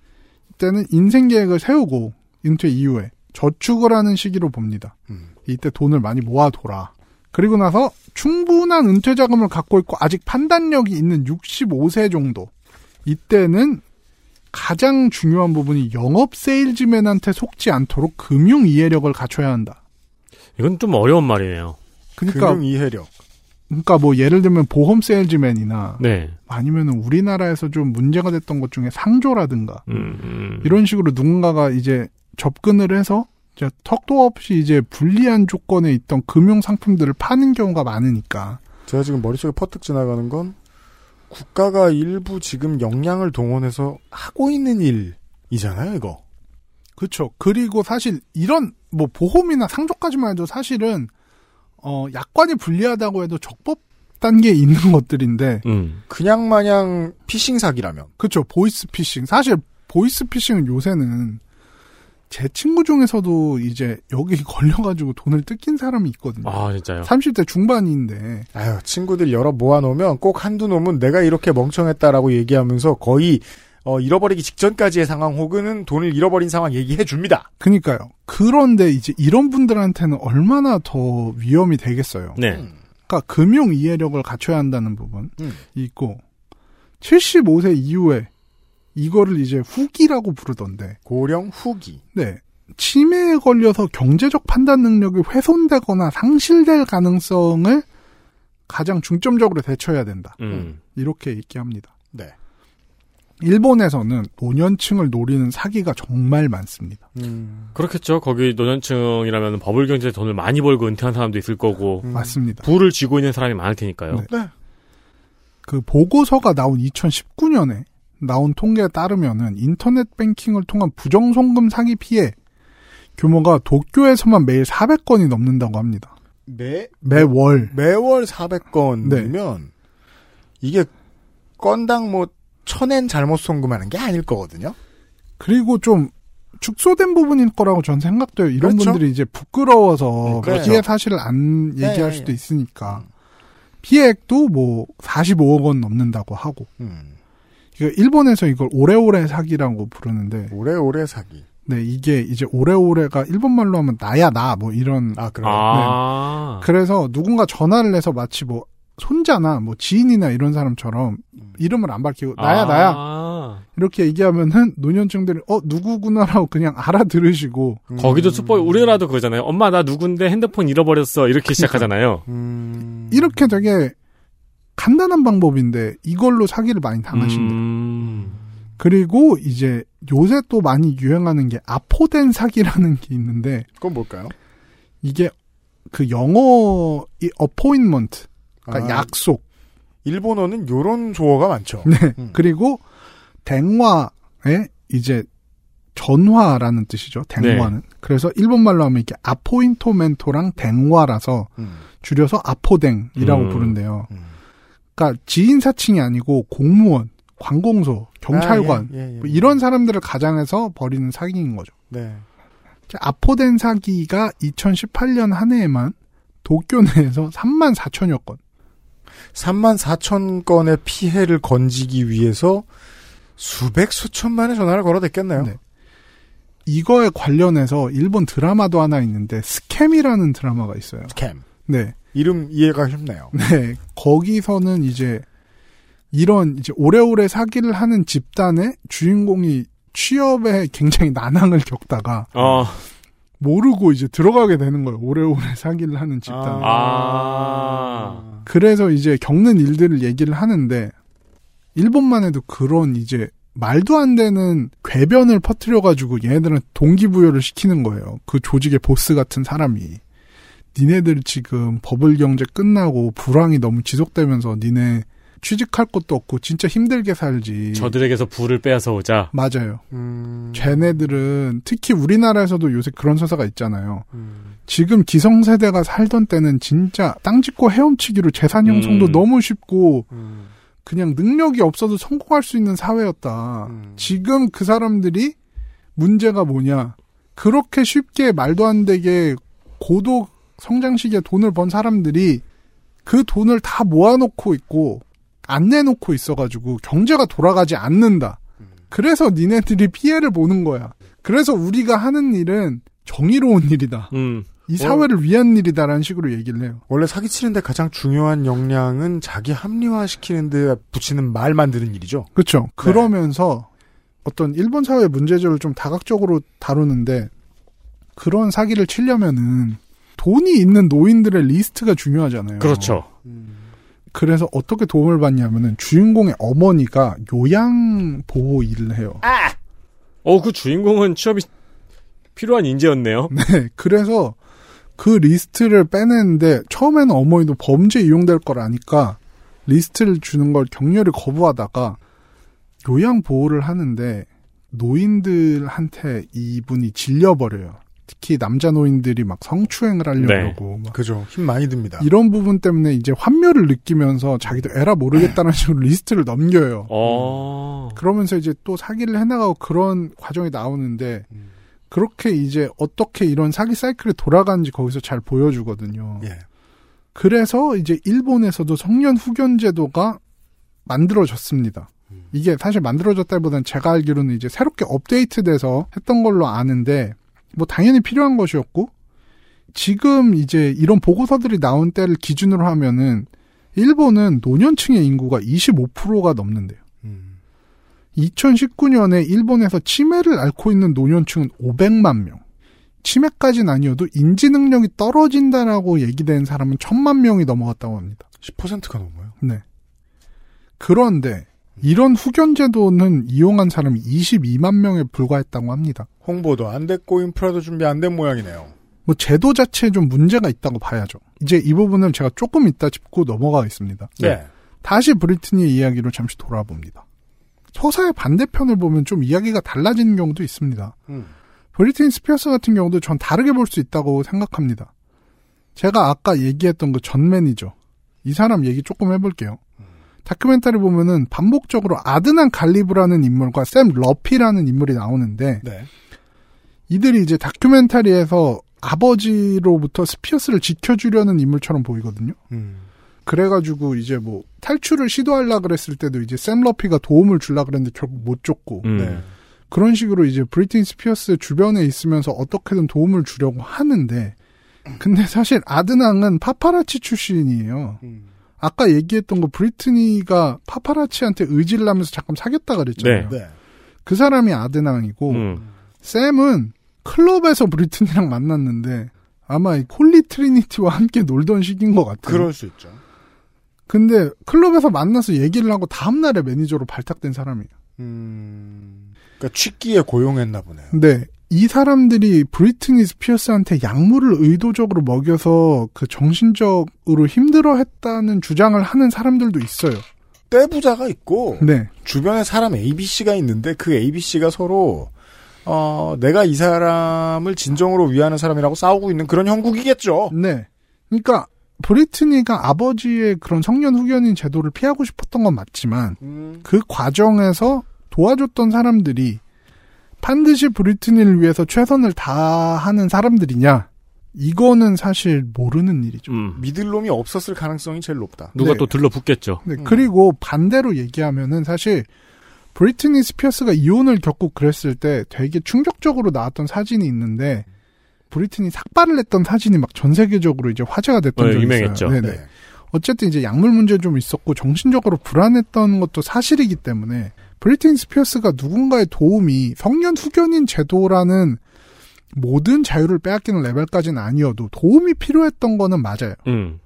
이때는 인생 계획을 세우고 은퇴 이후에 저축을 하는 시기로 봅니다. 음. 이때 돈을 많이 모아둬라. 그리고 나서 충분한 은퇴 자금을 갖고 있고 아직 판단력이 있는 65세 정도. 이때는 가장 중요한 부분이 영업 세일즈맨한테 속지 않도록 금융 이해력을 갖춰야 한다. 이건 좀 어려운 말이네요. 그러니까 금융 이해력. 그러니까 뭐 예를 들면 보험 세일즈맨이나 네. 아니면은 우리나라에서 좀 문제가 됐던 것 중에 상조라든가 음, 음. 이런 식으로 누군가가 이제 접근을 해서 이제 턱도 없이 이제 불리한 조건에 있던 금융 상품들을 파는 경우가 많으니까 제가 지금 머릿속에 퍼뜩 지나가는 건 국가가 일부 지금 역량을 동원해서 하고 있는 일이잖아요, 이거. 그렇죠. 그리고 사실 이런 뭐 보험이나 상조까지만 해도 사실은 어 약관이 불리하다고 해도 적법 단계에 있는 것들인데 음. 그냥 마냥 피싱 사기라면. 그렇죠. 보이스 피싱. 사실 보이스 피싱은 요새는 제 친구 중에서도 이제 여기 걸려가지고 돈을 뜯긴 사람이 있거든요. 아, 진짜요? 30대 중반인데 아유, 친구들 여러 모아놓으면 꼭 한두 놈은 내가 이렇게 멍청했다라고 얘기하면서 거의 어, 잃어버리기 직전까지의 상황 혹은 돈을 잃어버린 상황 얘기해 줍니다. 그니까요. 그런데 이제 이런 분들한테는 얼마나 더 위험이 되겠어요. 네. 그러니까 금융 이해력을 갖춰야 한다는 부분 음. 있고 75세 이후에 이거를 이제 후기라고 부르던데. 고령 후기. 네. 치매에 걸려서 경제적 판단 능력이 훼손되거나 상실될 가능성을 가장 중점적으로 대처해야 된다. 음. 이렇게 얘기합니다. 네. 일본에서는 노년층을 노리는 사기가 정말 많습니다. 음. 그렇겠죠. 거기 노년층이라면 버블 경제에 돈을 많이 벌고 은퇴한 사람도 있을 거고 음. 맞습니다. 부를 쥐고 있는 사람이 많을 테니까요. 네. 네. 그 보고서가 나온 2019년에 나온 통계에 따르면은 인터넷 뱅킹을 통한 부정 송금 사기 피해 규모가 도쿄에서만 매일 400건이 넘는다고 합니다. 매, 매월. 매월 400건이면 네. 이게 건당 뭐 천엔 잘못 송금하는 게 아닐 거거든요. 그리고 좀 축소된 부분일 거라고 전 생각돼요. 이런 그렇죠. 분들이 이제 부끄러워서 네, 그렇죠. 피해 사실을 안 얘기할 네, 수도 네. 있으니까 피해액도 뭐 45억 원 넘는다고 하고 음. 이거 일본에서 이걸 오래오래 사기라고 부르는데 오래오래 사기. 네 이게 이제 오래오래가 일본 말로 하면 나야 나 뭐 이런 아, 그래요? 아. 그래서 누군가 전화를 해서 마치 뭐 손자나 뭐 지인이나 이런 사람처럼 이름을 안 밝히고 나야 아. 나야 이렇게 얘기하면은 노년층들이 어 누구구나라고 그냥 알아들으시고 음. 거기도 수법 우리나라도 그러잖아요. 엄마 나 누군데 핸드폰 잃어버렸어 이렇게 시작하잖아요. 음. 이렇게 되게 간단한 방법인데 이걸로 사기를 많이 당하신다. 음. 그리고 이제 요새 또 많이 유행하는 게 아포덴 사기라는 게 있는데 그건 뭘까요? 이게 그 영어 이 어포인먼트 그러니까 아. 약속 일본어는 요런 조어가 많죠. 네. 음. 그리고 댕화에 이제 전화라는 뜻이죠. 댕화는. 네. 그래서 일본말로 하면 이게 아포인토멘토랑 댕화라서 음. 줄여서 아포댕이라고 음. 부른대요. 그러니까 지인 사칭이 아니고 공무원, 관공서, 경찰관 아, 예, 예, 예. 뭐 이런 사람들을 가장해서 벌이는 사기인 거죠. 네. 아포덴 사기가 2018년 한 해에만 도쿄 내에서 3만 4천여 건. 3만 4천 건의 피해를 건지기 위해서 수백 수천만의 전화를 걸어댔겠네요. 네. 이거에 관련해서 일본 드라마도 하나 있는데 스캠이라는 드라마가 있어요. 스캠. 네. 이름 이해가 쉽네요. 네. 거기서는 이제 이런 이제 오래오래 사기를 하는 집단의 주인공이 취업에 굉장히 난항을 겪다가 어. 모르고 이제 들어가게 되는 거예요. 오래오래 사기를 하는 집단. 아. 그래서 이제 겪는 일들을 얘기를 하는데 일본만 해도 그런 이제 말도 안 되는 궤변을 퍼뜨려 가지고 얘네들은 동기부여를 시키는 거예요. 그 조직의 보스 같은 사람이. 니네들 지금 버블 경제 끝나고 불황이 너무 지속되면서 니네 취직할 것도 없고 진짜 힘들게 살지. 저들에게서 부를 빼앗아 오자. 맞아요. 음. 쟤네들은 특히 우리나라에서도 요새 그런 서사가 있잖아요. 음. 지금 기성세대가 살던 때는 진짜 땅 짓고 헤엄치기로 재산 형성도 음. 너무 쉽고 음. 그냥 능력이 없어도 성공할 수 있는 사회였다. 음. 지금 그 사람들이 문제가 뭐냐. 그렇게 쉽게 말도 안 되게 고도 성장 시기에 돈을 번 사람들이 그 돈을 다 모아놓고 있고 안 내놓고 있어가지고 경제가 돌아가지 않는다. 그래서 니네들이 피해를 보는 거야. 그래서 우리가 하는 일은 정의로운 일이다. 음. 이 사회를 위한 일이다라는 식으로 얘기를 해요. 원래 사기치는데 가장 중요한 역량은 자기 합리화시키는데 붙이는 말 만드는 일이죠. 그렇죠. 그러면서 어떤 일본 사회 문제점을 좀 다각적으로 다루는데 그런 사기를 치려면은 돈이 있는 노인들의 리스트가 중요하잖아요. 그렇죠. 그래서 어떻게 도움을 받냐면은 주인공의 어머니가 요양 보호 일을 해요. 어, 그 주인공은 취업이 필요한 인재였네요. 네. 그래서 그 리스트를 빼내는데 처음에는 어머니도 범죄 이용될 걸 아니까 리스트를 주는 걸 격렬히 거부하다가 요양 보호를 하는데 노인들한테 이분이 질려버려요. 특히 남자 노인들이 막 성추행을 하려고 막 그죠. 힘 많이 듭니다. 이런 부분 때문에 이제 환멸을 느끼면서 자기도 에라 모르겠다는 식으로 리스트를 넘겨요. 어. 그러면서 이제 또 사기를 해나가고 그런 과정이 나오는데 그렇게 이제 어떻게 이런 사기 사이클이 돌아가는지 거기서 잘 보여주거든요. 예. 그래서 이제 일본에서도 성년 후견 제도가 만들어졌습니다. 이게 사실 만들어졌다기보다는 제가 알기로는 이제 새롭게 업데이트돼서 했던 걸로 아는데 뭐 당연히 필요한 것이었고 지금 이제 이런 보고서들이 나온 때를 기준으로 하면은 일본은 노년층의 인구가 25%가 넘는데요. 2019년에 일본에서 치매를 앓고 있는 노년층은 500만 명. 치매까지는 아니어도 인지 능력이 떨어진다라고 얘기된 사람은 1000만 명이 넘어갔다고 합니다. 10%가 넘어요. 네. 그런데 이런 후견 제도는 이용한 사람이 22만 명에 불과했다고 합니다. 홍보도 안 됐고 인프라도 준비 안 된 모양이네요. 뭐 제도 자체에 좀 문제가 있다고 봐야죠. 이제 이 부분을 제가 조금 이따 짚고 넘어가겠습니다. 네. 다시 브리트니의 이야기로 잠시 돌아봅니다. 서사의 반대편을 보면 좀 이야기가 달라지는 경우도 있습니다. 음. 브리트니 스피어스 같은 경우도 전 다르게 볼 수 있다고 생각합니다. 제가 아까 얘기했던 그 전 매니저 이 사람 얘기 조금 해볼게요. 다큐멘터리 보면은 반복적으로 아드난 갈리브라는 인물과 샘 러피라는 인물이 나오는데 네. 이들이 이제 다큐멘터리에서 아버지로부터 스피어스를 지켜주려는 인물처럼 보이거든요. 음. 그래가지고 이제 뭐 탈출을 시도하려 그랬을 때도 이제 샘 러피가 도움을 줄라 그랬는데 결국 못 줬고 음. 네. 그런 식으로 이제 브리트니 스피어스 주변에 있으면서 어떻게든 도움을 주려고 하는데 근데 사실 아드난은 파파라치 출신이에요. 음. 아까 얘기했던 거 브리트니가 파파라치한테 의지를 하면서 잠깐 사귀었다 그랬잖아요. 네. 그 사람이 아드난이고 음. 샘은 클럽에서 브리트니랑 만났는데 아마 이 Holy Trinity와 함께 놀던 시기인 것 같아요. 그럴 수 있죠. 근데 클럽에서 만나서 얘기를 하고 다음날에 매니저로 발탁된 사람이에요. 음. 그러니까 취기에 고용했나 보네요. 근데 이 사람들이 브리트니 스피어스한테 약물을 의도적으로 먹여서 그 정신적으로 힘들어했다는 주장을 하는 사람들도 있어요. 떼부자가 있고 네, 주변에 사람 ABC가 있는데 그 ABC가 서로 어, 내가 이 사람을 진정으로 위하는 사람이라고 싸우고 있는 그런 형국이겠죠. 네. 그러니까 브리트니가 아버지의 그런 성년 후견인 제도를 피하고 싶었던 건 맞지만 음. 그 과정에서 도와줬던 사람들이 반드시 브리트니를 위해서 최선을 다하는 사람들이냐? 이거는 사실 모르는 일이죠. 음. 믿을 놈이 없었을 가능성이 제일 높다. 누가 네. 또 들러붙겠죠. 네, 음. 그리고 반대로 얘기하면은 사실 브리트니 스피어스가 이혼을 겪고 그랬을 때 되게 충격적으로 나왔던 사진이 있는데 브리트니 삭발을 했던 사진이 막 전 세계적으로 이제 화제가 됐던 네, 적이 유명했죠. 있어요. 네네. 네. 어쨌든 이제 약물 문제 좀 있었고 정신적으로 불안했던 것도 사실이기 때문에 브리트니 스피어스가 누군가의 도움이 성년 후견인 제도라는 모든 자유를 빼앗기는 레벨까지는 아니어도 도움이 필요했던 거는 맞아요. 음.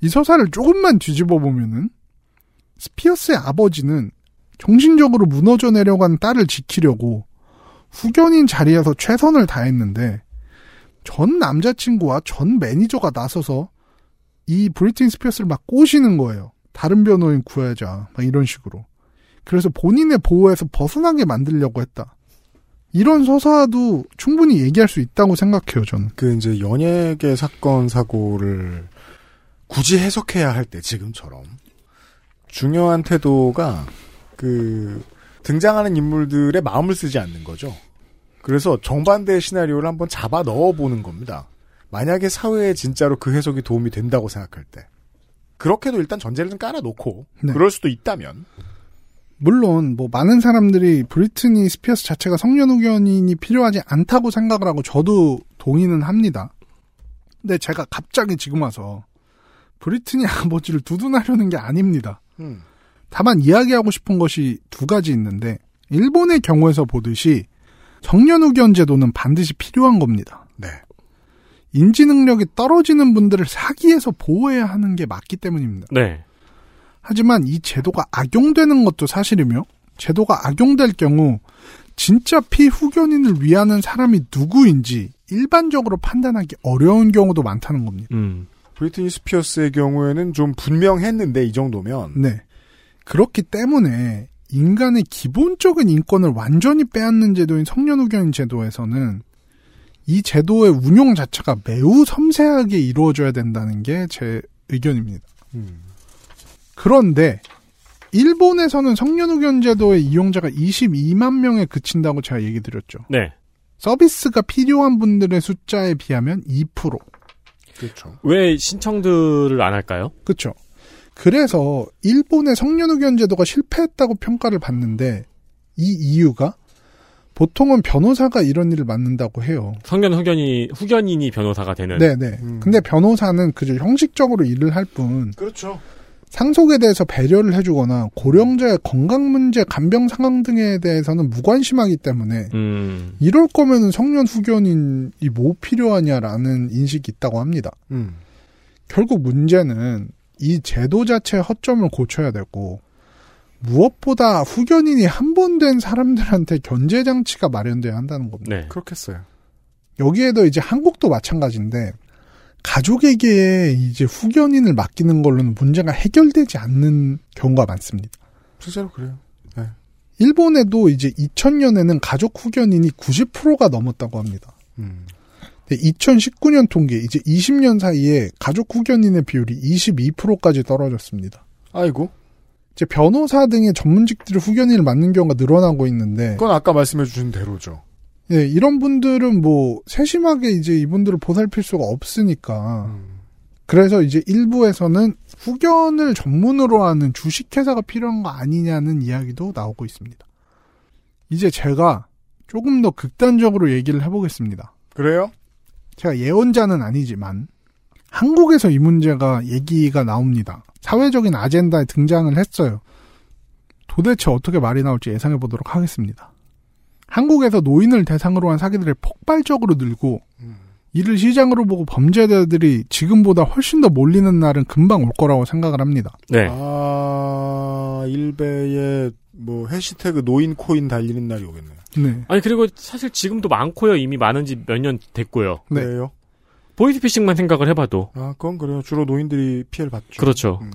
이 서사를 조금만 뒤집어 보면은 스피어스의 아버지는 정신적으로 무너져 내려간 딸을 지키려고 후견인 자리에서 최선을 다했는데 전 남자친구와 전 매니저가 나서서 이 브리트니 스피어스를 막 꼬시는 거예요. 다른 변호인 구하자. 막 이런 식으로. 그래서 본인의 보호에서 벗어나게 만들려고 했다. 이런 서사도 충분히 얘기할 수 있다고 생각해요, 저는. 그 이제 연예계 사건 사고를 굳이 해석해야 할 때 지금처럼 중요한 태도가 그 등장하는 인물들의 마음을 쓰지 않는 거죠. 그래서 정반대의 시나리오를 한번 잡아 넣어 보는 겁니다. 만약에 사회에 진짜로 그 해석이 도움이 된다고 생각할 때. 그렇게도 일단 전제를 좀 깔아놓고 네. 그럴 수도 있다면 물론 뭐 많은 사람들이 브리트니 스피어스 자체가 성년 후견인이 필요하지 않다고 생각을 하고 저도 동의는 합니다. 근데 제가 갑자기 지금 와서 브리트니 아버지를 두둔하려는 게 아닙니다. 음, 다만 이야기하고 싶은 것이 두 가지 있는데 일본의 경우에서 보듯이 성년 후견 제도는 반드시 필요한 겁니다. 네. 인지 능력이 떨어지는 분들을 사기에서 보호해야 하는 게 맞기 때문입니다. 네. 하지만 이 제도가 악용되는 것도 사실이며 제도가 악용될 경우 진짜 피후견인을 위하는 사람이 누구인지 일반적으로 판단하기 어려운 경우도 많다는 겁니다. 음. 브리트니 스피어스의 경우에는 좀 분명했는데 이 정도면 네. 그렇기 때문에 인간의 기본적인 인권을 완전히 빼앗는 제도인 성년후견인 제도에서는 이 제도의 운용 자체가 매우 섬세하게 이루어져야 된다는 게 제 의견입니다. 음, 그런데 일본에서는 성년후견 제도의 이용자가 22만 명에 그친다고 제가 얘기 드렸죠. 네. 서비스가 필요한 분들의 숫자에 비하면 2%. 그렇죠. 왜 신청들을 안 할까요? 그렇죠. 그래서 일본의 성년 후견 제도가 실패했다고 평가를 받는데 이 이유가 보통은 변호사가 이런 일을 맡는다고 해요. 성년 후견이 후견인이 변호사가 되는. 네네. 근데 변호사는 그저 형식적으로 일을 할 뿐 그렇죠. 상속에 대해서 배려를 해주거나 고령자의 건강 문제, 간병 상황 등에 대해서는 무관심하기 때문에 음. 이럴 거면은 성년 후견인이 뭐 필요하냐라는 인식이 있다고 합니다. 음. 결국 문제는 이 제도 자체의 허점을 고쳐야 되고 무엇보다 후견인이 한 번 된 사람들한테 견제 장치가 마련돼야 한다는 겁니다. 네. 그렇겠어요. 여기에도 이제 한국도 마찬가지인데 가족에게 이제 후견인을 맡기는 걸로는 문제가 해결되지 않는 경우가 많습니다. 실제로 그래요. 일본에도 이제 2000년에는 가족 후견인이 90%가 넘었다고 합니다. 음. 2019년 통계 이제 20년 사이에 가족 후견인의 비율이 22%까지 떨어졌습니다. 아이고. 이제 변호사 등의 전문직들이 후견인을 맡는 경우가 늘어나고 있는데 그건 아까 말씀해 주신 대로죠. 예, 이런 분들은 뭐 세심하게 이제 이분들을 보살필 수가 없으니까 음. 그래서 이제 일부에서는 후견을 전문으로 하는 주식회사가 필요한 거 아니냐는 이야기도 나오고 있습니다. 이제 제가 조금 더 극단적으로 얘기를 해보겠습니다. 그래요? 제가 예언자는 아니지만 한국에서 이 문제가 얘기가 나옵니다. 사회적인 아젠다에 등장을 했어요. 도대체 어떻게 말이 나올지 예상해 보도록 하겠습니다. 한국에서 노인을 대상으로 한 사기들이 폭발적으로 늘고 이를 시장으로 보고 범죄자들이 지금보다 훨씬 더 몰리는 날은 금방 올 거라고 생각을 합니다. 네. 아, 일베에 뭐 해시태그 노인 코인 달리는 날이 오겠네요. 네. 아니 그리고 사실 지금도 많고요. 이미 많은 지 몇 년 됐고요. 네. 그래요? 보이스피싱만 생각을 해봐도 아, 그건 그래요. 주로 노인들이 피해를 받죠. 그렇죠. 음.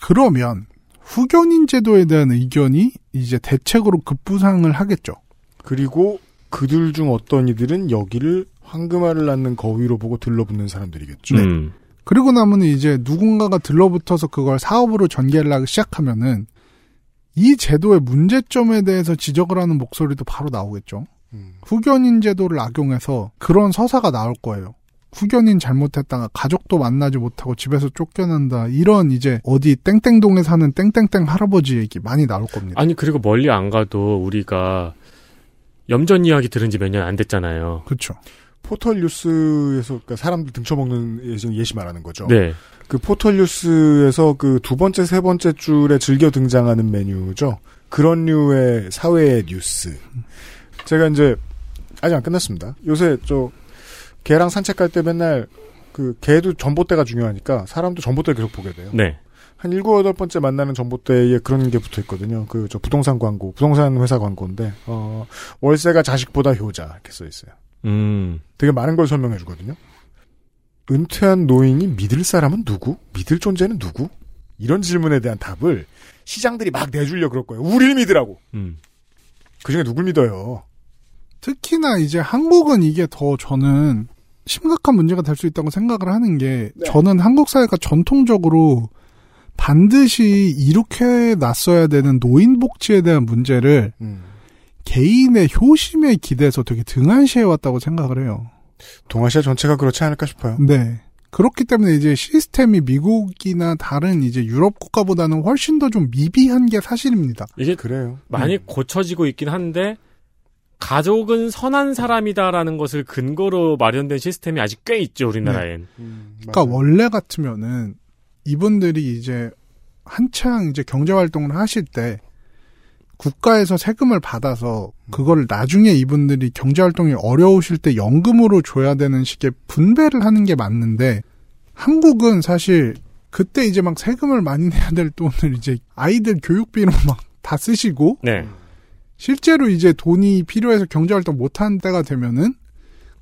그러면 후견인 제도에 대한 의견이 이제 대책으로 급부상을 하겠죠. 그리고 그들 중 어떤 이들은 여기를 황금알을 낳는 거위로 보고 들러붙는 사람들이겠죠. 음. 그리고 나면 이제 누군가가 들러붙어서 그걸 사업으로 전개를 하기 시작하면은 이 제도의 문제점에 대해서 지적을 하는 목소리도 바로 나오겠죠. 음. 후견인 제도를 악용해서 그런 서사가 나올 거예요. 후견인 잘못했다가 가족도 만나지 못하고 집에서 쫓겨난다. 이런 이제 어디 땡땡동에 사는 땡땡땡 할아버지 얘기 많이 나올 겁니다. 아니 그리고 멀리 안 가도 우리가 염전 이야기 들은 지 몇 년 안 됐잖아요. 그렇죠. 포털 뉴스에서 그러니까 사람들 등쳐먹는 예시, 예시 말하는 거죠. 네. 그 포털 뉴스에서 그 두 번째 세 번째 줄에 즐겨 등장하는 메뉴죠. 그런 류의 사회 뉴스. 제가 이제 아직 안 끝났습니다. 요새 저 개랑 산책할 때 맨날 그 개도 전봇대가 중요하니까 사람도 전봇대를 계속 보게 돼요. 네. 한 일곱 여덟 번째 만나는 전봇대에 그런 게 붙어 있거든요. 그 저 부동산 광고, 부동산 회사 광고인데 어 월세가 자식보다 효자 이렇게 써 있어요. 음. 되게 많은 걸 설명해 주거든요. 은퇴한 노인이 믿을 사람은 누구? 믿을 존재는 누구? 이런 질문에 대한 답을 시장들이 막 내주려 그럴 거예요. 우리를 믿으라고. 음. 그 중에 누굴 믿어요? 특히나 이제 한국은 이게 더 저는 심각한 문제가 될 수 있다고 생각을 하는 게 네. 저는 한국 사회가 전통적으로 반드시 이렇게 놨어야 되는 노인 복지에 대한 문제를 음. 개인의 효심에 기대서 되게 등한시해 왔다고 생각을 해요. 동아시아 전체가 그렇지 않을까 싶어요. 네. 그렇기 때문에 이제 시스템이 미국이나 다른 이제 유럽 국가보다는 훨씬 더 좀 미비한 게 사실입니다. 이게 그래요. 많이 고쳐지고 있긴 한데 가족은 선한 사람이다라는 것을 근거로 마련된 시스템이 아직 꽤 있죠 우리나라엔. 음, 그러니까 원래 같으면은 이분들이 이제 한창 이제 경제 활동을 하실 때 국가에서 세금을 받아서 그거를 나중에 이분들이 경제 활동이 어려우실 때 연금으로 줘야 되는 식의 분배를 하는 게 맞는데 한국은 사실 그때 이제 막 세금을 많이 내야 될 돈을 이제 아이들 교육비로 막 다 쓰시고 네. 실제로 이제 돈이 필요해서 경제활동 못하는 때가 되면은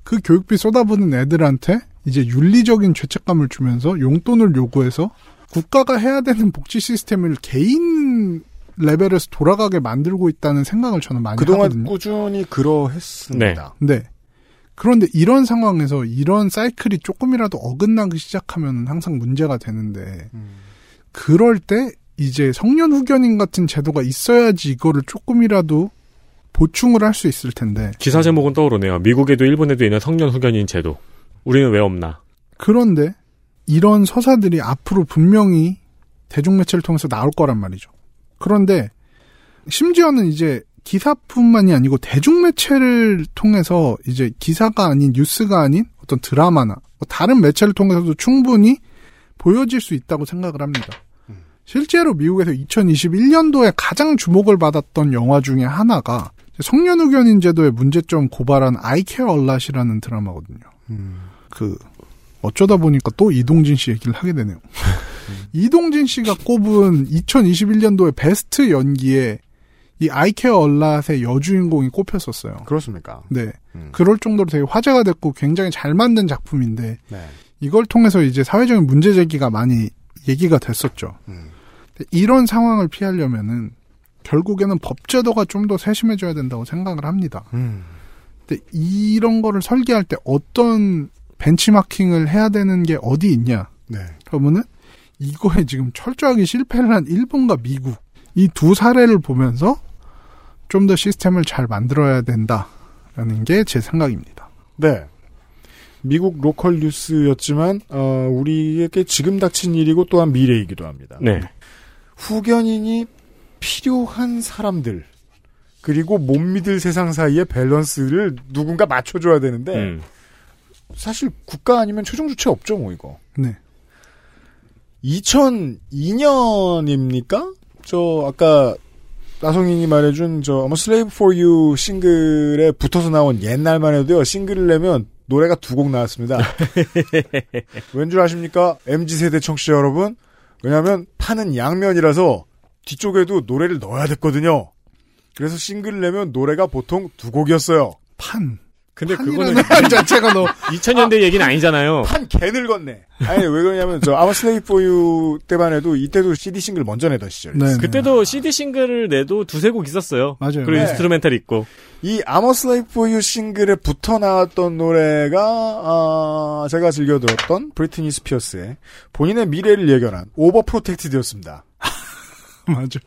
그 교육비 쏟아부는 애들한테 이제 윤리적인 죄책감을 주면서 용돈을 요구해서 국가가 해야 되는 복지 시스템을 개인 레벨에서 돌아가게 만들고 있다는 생각을 저는 많이 그동안 하거든요. 꾸준히 그러했습니다. 네. 그런데 이런 상황에서 이런 사이클이 조금이라도 어긋나기 시작하면 항상 문제가 되는데 음. 그럴 때 이제 성년 후견인 같은 제도가 있어야지 이거를 조금이라도 보충을 할 수 있을 텐데 기사 제목은 떠오르네요. 미국에도 일본에도 있는 성년 후견인 제도. 우리는 왜 없나? 그런데 이런 서사들이 앞으로 분명히 대중매체를 통해서 나올 거란 말이죠. 그런데 심지어는 이제 기사뿐만이 아니고 대중매체를 통해서 이제 기사가 아닌 뉴스가 아닌 어떤 드라마나 뭐 다른 매체를 통해서도 충분히 보여질 수 있다고 생각을 합니다. 실제로 미국에서 2021년도에 가장 주목을 받았던 영화 중에 하나가 성년 후견인 제도의 문제점 고발한 아이케어 얼랏이라는 드라마거든요. 그 어쩌다 보니까 또 이동진 씨 얘기를 하게 되네요. 이동진 씨가 꼽은 2021년도에 베스트 연기에 이 아이케어 얼랏의 여주인공이 꼽혔었어요. 그렇습니까? 네. 그럴 정도로 되게 화제가 됐고 굉장히 잘 만든 작품인데 네. 이걸 통해서 이제 사회적인 문제 제기가 많이 얘기가 됐었죠. 근데 이런 상황을 피하려면은 결국에는 법제도가 좀 더 세심해져야 된다고 생각을 합니다. 음. 근데 이런 거를 설계할 때 어떤 벤치마킹을 해야 되는 게 어디 있냐? 네. 그러면은 이거에 지금 철저하게 실패를 한 일본과 미국 이 두 사례를 보면서 좀 더 시스템을 잘 만들어야 된다라는 게 제 생각입니다. 네. 미국 로컬 뉴스였지만 어, 우리에게 지금 닥친 일이고 또한 미래이기도 합니다. 네. 후견인이 필요한 사람들 그리고 못 믿을 세상 사이의 밸런스를 누군가 맞춰줘야 되는데 음. 사실 국가 아니면 최종 주체 없죠, 뭐 이거. 네. 2002년입니까? 저 아까 나성인이 말해준 저 I'm a Slave for You 싱글에 붙어서 나온 옛날만 해도요 싱글을 내면 노래가 두 곡 나왔습니다. 왠 줄 아십니까? MZ 세대 청취자 여러분. 왜냐하면 판은 양면이라서 뒤쪽에도 노래를 넣어야 됐거든요. 그래서 싱글을 내면 노래가 보통 두 곡이었어요. 판. 근데 그거는 말 자체가 너 2000년대 얘기는 아니잖아요. 판 개늘 걷네. 아니 왜 그러냐면 저 I'm a Slave for You 때만 해도 이때도 CD 싱글 먼저 내던 시절. 네. 그때도 CD 싱글을 내도 두세 곡 있었어요. 맞아요. 그리고 네. instrumental 있고. 이 I'm a Slave for You 싱글에 붙어 나왔던 노래가 아, 제가 즐겨 들었던 브리트니 스피어스의 본인의 미래를 예견한 오버 프로텍티드였습니다. 맞아.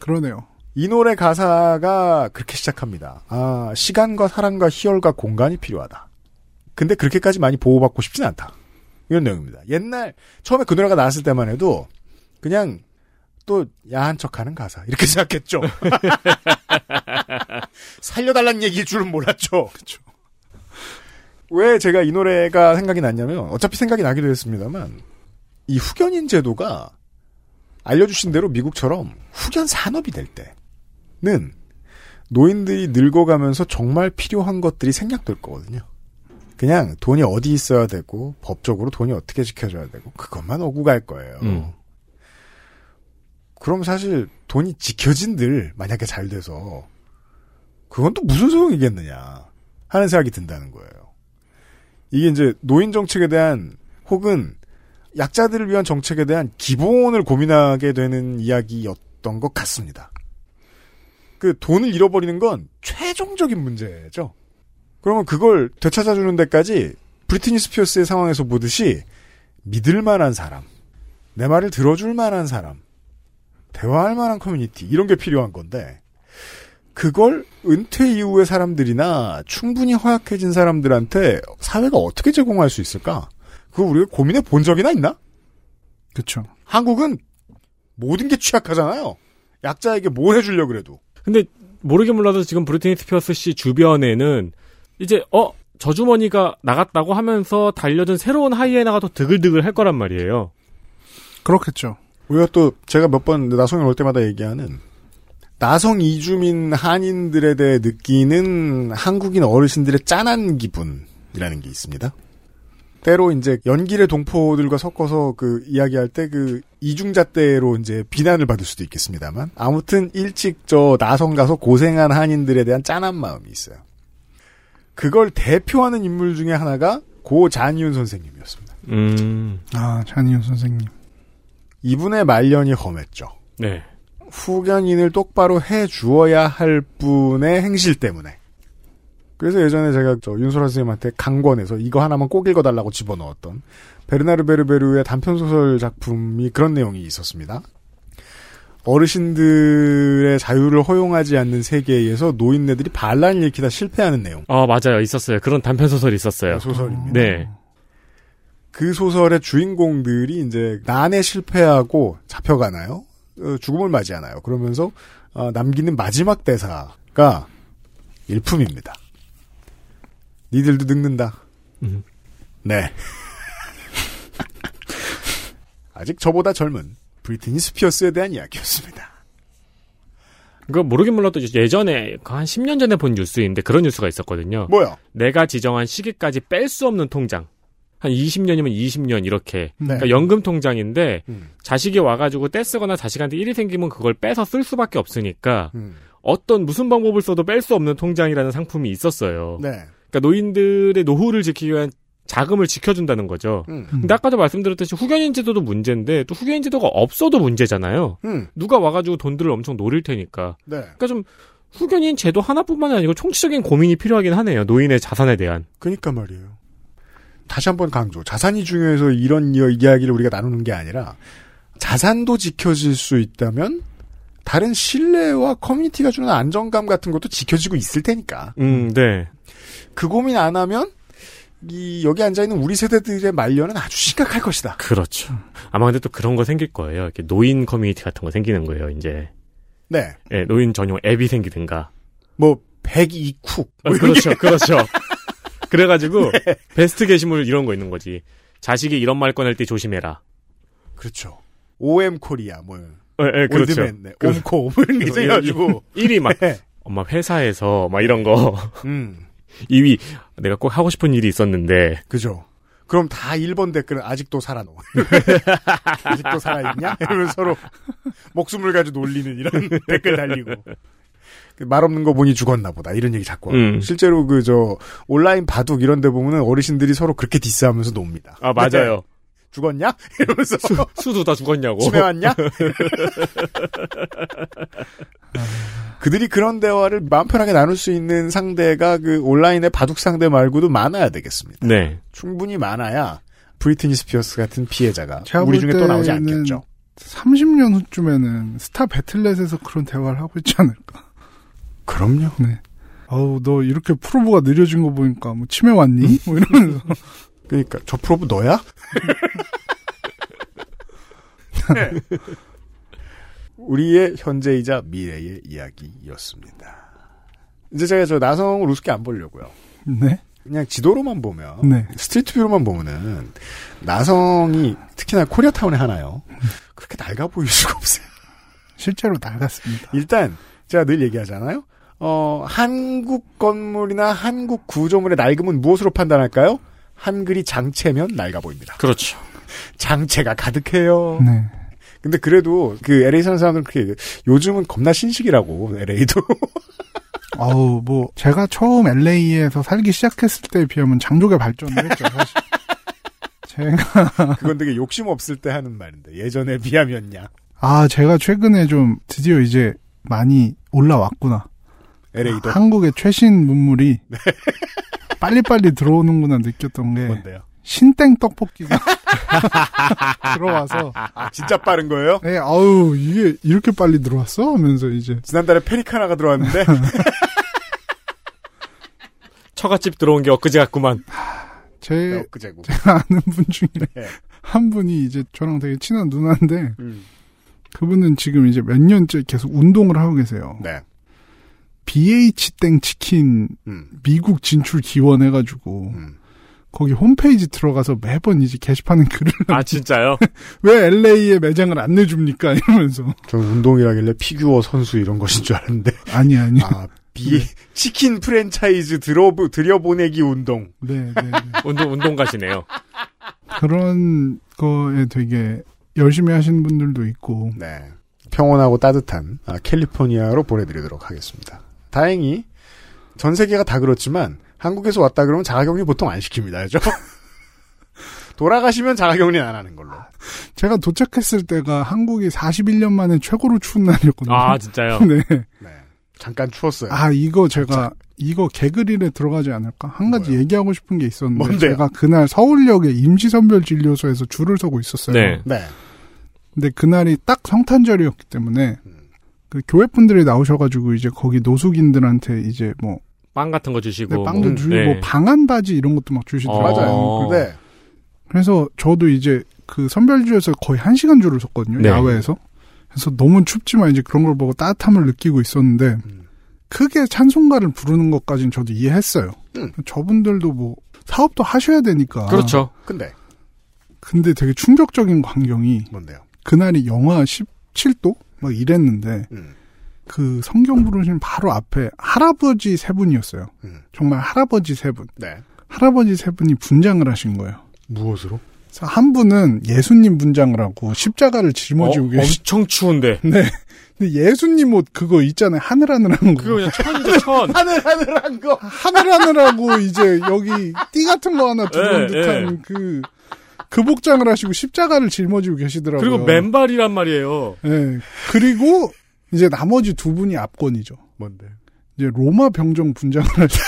그러네요. 이 노래 가사가 그렇게 시작합니다. 아, 시간과 사랑과 희열과 공간이 필요하다. 근데 그렇게까지 많이 보호받고 싶진 않다. 이런 내용입니다. 옛날, 처음에 그 노래가 나왔을 때만 해도, 그냥, 또, 야한 척 하는 가사. 이렇게 생각했죠. 살려달라는 얘기일 줄은 몰랐죠. 왜 제가 이 노래가 생각이 났냐면, 어차피 생각이 나기도 했습니다만, 이 후견인 제도가 알려주신 대로 미국처럼 후견 산업이 될 때는 노인들이 늙어가면서 정말 필요한 것들이 생략될 거거든요. 그냥 돈이 어디 있어야 되고 법적으로 돈이 어떻게 지켜져야 되고 그것만 오고 갈 거예요. 음. 그럼 사실 돈이 지켜진들 만약에 잘 돼서 그건 또 무슨 소용이겠느냐 하는 생각이 든다는 거예요. 이게 이제 노인 정책에 대한 혹은 약자들을 위한 정책에 대한 기본을 고민하게 되는 이야기였던 것 같습니다. 그 돈을 잃어버리는 건 최종적인 문제죠. 그러면 그걸 되찾아주는 데까지 브리트니 스피어스의 상황에서 보듯이 믿을 만한 사람, 내 말을 들어줄 만한 사람, 대화할 만한 커뮤니티 이런 게 필요한 건데 그걸 은퇴 이후의 사람들이나 충분히 허약해진 사람들한테 사회가 어떻게 제공할 수 있을까? 그거 우리가 고민해 본 적이나 있나? 그쵸. 한국은 모든 게 취약하잖아요. 약자에게 뭘 해주려고 그래도. 근데 모르게 몰라도 지금 브리트니 스피어스 씨 주변에는 이제 어 저주머니가 나갔다고 하면서 달려든 새로운 하이에나가 더 드글드글 할 거란 말이에요. 그렇겠죠. 우리가 또 제가 몇 번 나성에 올 때마다 얘기하는 나성 이주민 한인들에 대해 느끼는 한국인 어르신들의 짠한 기분이라는 게 있습니다. 때로 이제 연길의 동포들과 섞어서 그 이야기할 때 그 이중자 때로 이제 비난을 받을 수도 있겠습니다만 아무튼 일찍 저 나성 가서 고생한 한인들에 대한 짠한 마음이 있어요. 그걸 대표하는 인물 중에 하나가 고 잔이윤 선생님이었습니다. 음. 아, 잔이윤 선생님. 이분의 말년이 험했죠. 네. 후견인을 똑바로 해 주어야 할 분의 행실 때문에. 그래서 예전에 제가 저 윤소라 선생님한테 강권해서 이거 하나만 꼭 읽어달라고 집어넣었던 베르나르 베르베르의 단편 소설 작품이 그런 내용이 있었습니다. 어르신들의 자유를 허용하지 않는 세계에서 노인네들이 반란을 일으키다 실패하는 내용. 아 맞아요 있었어요. 그런 단편 소설이 있었어요. 소설입니다. 네. 그 소설의 주인공들이 이제 난에 실패하고 잡혀가나요? 어, 죽음을 맞이하나요? 그러면서 어, 남기는 마지막 대사가 일품입니다. 니들도 늙는다. 음. 네. 아직 저보다 젊은 브리트니 스피어스에 대한 이야기였습니다. 그거 모르긴 몰라도 예전에 그한 10년 전에 본 뉴스인데 그런 뉴스가 있었거든요. 뭐요? 내가 지정한 시기까지 뺄 수 없는 통장. 한 20년이면 20년 이렇게. 네. 그러니까 연금 통장인데 음, 자식이 와가지고 떼쓰거나 자식한테 일이 생기면 그걸 빼서 쓸 수밖에 없으니까 음. 어떤 무슨 방법을 써도 뺄 수 없는 통장이라는 상품이 있었어요. 네. 그러니까 노인들의 노후를 지키기 위한 자금을 지켜준다는 거죠. 음. 근데 아까도 말씀드렸듯이 후견인 제도도 문제인데 또 후견인 제도가 없어도 문제잖아요. 음. 누가 와가지고 돈들을 엄청 노릴 테니까. 네. 그러니까 좀 후견인 제도 하나뿐만이 아니고 총체적인 고민이 필요하긴 하네요. 노인의 자산에 대한. 그니까 말이에요. 다시 한번 강조. 자산이 중요해서 이런 이- 이야기를 우리가 나누는 게 아니라 자산도 지켜질 수 있다면 다른 신뢰와 커뮤니티가 주는 안정감 같은 것도 지켜지고 있을 테니까. 음, 네. 그 고민 안 하면 이 여기 앉아 있는 우리 세대들의 말년은 아주 심각할 것이다. 그렇죠. 아마 근데 또 그런 거 생길 거예요. 이렇게 노인 커뮤니티 같은 거 생기는 거예요, 이제. 네. 예, 노인 전용 앱이 생기든가. 뭐 102쿡. 아, 그렇죠, 그렇죠. 그래가지고, 베스트 게시물 이런 거 있는 거지. 자식이 이런 말 꺼낼 때 조심해라. 그렇죠. OM 코리아 뭐 예, 예, 그렇죠. old man, 네. 옴코 뭐 이런 게 있어가지고 1위 막, 네. 엄마 회사에서 막 이런 거. 음 2위, 내가 꼭 하고 싶은 일이 있었는데. 그죠. 그럼 다 1번 댓글은 아직도 살아노. 아직도 살아있냐? 이러면 서로 목숨을 가지고 놀리는 이런 댓글 달리고. 그말 없는 거 보니 죽었나 보다. 이런 얘기 자꾸. 음. 실제로 그 저 온라인 바둑 이런 데 보면은 어르신들이 서로 그렇게 디스하면서 놉니다. 아, 맞아요. 네. 죽었냐? 이러면서 수도 다 죽었냐고. 치매 왔냐? 그들이 그런 대화를 마음 편하게 나눌 수 있는 상대가 그 온라인의 바둑 상대 말고도 많아야 되겠습니다. 네. 충분히 많아야 브리트니 스피어스 같은 피해자가 우리 볼 중에 또 나오지 않겠죠. 30년 후쯤에는 스타 배틀넷에서 그런 대화를 하고 있지 않을까. 그럼요. 네. 어우, 너 이렇게 probe가 느려진 거 보니까 뭐 치매 왔니? 뭐 이러면서. 그러니까 저 probe 너야? 네. 우리의 현재이자 미래의 이야기였습니다. 이제 제가 저 나성을 우습게 안 보려고요. 네. 그냥 지도로만 보면 네. 스트리트뷰로만 보면은 나성이 특히나 코리아타운에 하나요. 그렇게 낡아 보일 수가 없어요. 실제로 낡았습니다. 일단 제가 늘 얘기하잖아요. 어, 한국 건물이나 한국 구조물의 낡음은 무엇으로 판단할까요? 한글이 장체면 낡아 보입니다. 그렇죠. 장체가 가득해요. 네. 근데 그래도 그 LA 사는 사람들은 그렇게 얘기해요. 요즘은 겁나 신식이라고 LA도. 아우, 뭐, 제가 처음 LA에서 살기 시작했을 때에 비하면 장족의 발전을 했죠, 사실. 제가, 그건 되게 욕심 없을 때 하는 말인데 예전에 비하면야. 아, 제가 최근에 좀 드디어 이제 많이 올라왔구나. LA도 한국의 최신 문물이 빨리빨리 들어오는구나 느꼈던 게 뭔데요? 신땡 떡볶이가 들어와서 아, 진짜 빠른 거예요? 네, 아우 이게 이렇게 빨리 들어왔어 하면서 이제 지난달에 페리카 나가 들어왔는데 처갓집 들어온 게 엊그제 같구만. 제 엊그제고. 제가 아는 분 중에 네. 한 분이 이제 저랑 되게 친한 누나인데 음. 그분은 지금 이제 몇 년째 계속 운동을 하고 계세요. 네. BH 땡 치킨 음. 미국 진출 기원해가지고 음. 거기 홈페이지 들어가서 매번 이제 게시판에 글을 아, 진짜요? 왜 LA에 매장을 안 내줍니까 이러면서 저는 운동이라길래 피규어 선수 이런 것인 줄 알았는데 아니 아니 아, 비 치킨 프랜차이즈 들어 들여보내기 운동. 네, 네, 네. 운동, 운동 가시네요. 그런 거에 되게 열심히 하시는 분들도 있고 네. 평온하고 따뜻한 아, 캘리포니아로 보내드리도록 하겠습니다. 다행히 전 세계가 다 그렇지만 한국에서 왔다 그러면 자가격리 보통 안 시킵니다. 그죠? 돌아가시면 자가격리는 안 하는 걸로. 제가 도착했을 때가 한국이 41년 만에 최고로 추운 날이었거든요. 아, 진짜요? 네. 네. 잠깐 추웠어요. 아 이거 제가 이거 개그릴에 들어가지 않을까? 한 가지 뭐요? 얘기하고 싶은 게 있었는데 뭔데요? 제가 그날 서울역에 임시선별진료소에서 줄을 서고 있었어요. 네. 네. 근데 그날이 딱 성탄절이었기 때문에 음. 그 교회 분들이 나오셔가지고 이제 거기 노숙인들한테 이제 뭐 빵 같은 거 주시고. 네, 빵도 뭐, 주고 네. 뭐 방한 바지 이런 것도 막 주시더라고요. 어. 네. 그래서 저도 이제 그 선별지에서 거의 한 시간 줄을 섰거든요. 네. 야외에서. 그래서 너무 춥지만 이제 그런 걸 보고 따뜻함을 느끼고 있었는데 크게 찬송가를 부르는 것까지는 저도 이해했어요. 음. 저분들도 뭐 사업도 하셔야 되니까. 그렇죠. 근데 근데 되게 충격적인 광경이 뭔데요? 그날이 영하 17도 막 이랬는데 음. 그 성경 부르시는 바로 앞에 할아버지 세 분이었어요. 음. 정말 할아버지 세 분. 네. 할아버지 세 분이 분장을 하신 거예요. 무엇으로? 한 분은 예수님 분장을 하고 십자가를 짊어지고 어, 계시. 엄청 추운데. 네. 근데 예수님 옷 그거 있잖아요. 하늘하늘한 거. 그거 그냥 천이죠, 천. 하늘하늘한 거. 하늘하늘하고 이제 여기 띠 같은 거 하나 들어온 예, 듯한 그, 그 복장을 하시고 십자가를 짊어지고 계시더라고요. 그리고 맨발이란 말이에요. 예. 그리고 이제 나머지 두 분이 압권이죠. 뭔데? 이제 로마 병정 분장을 하시고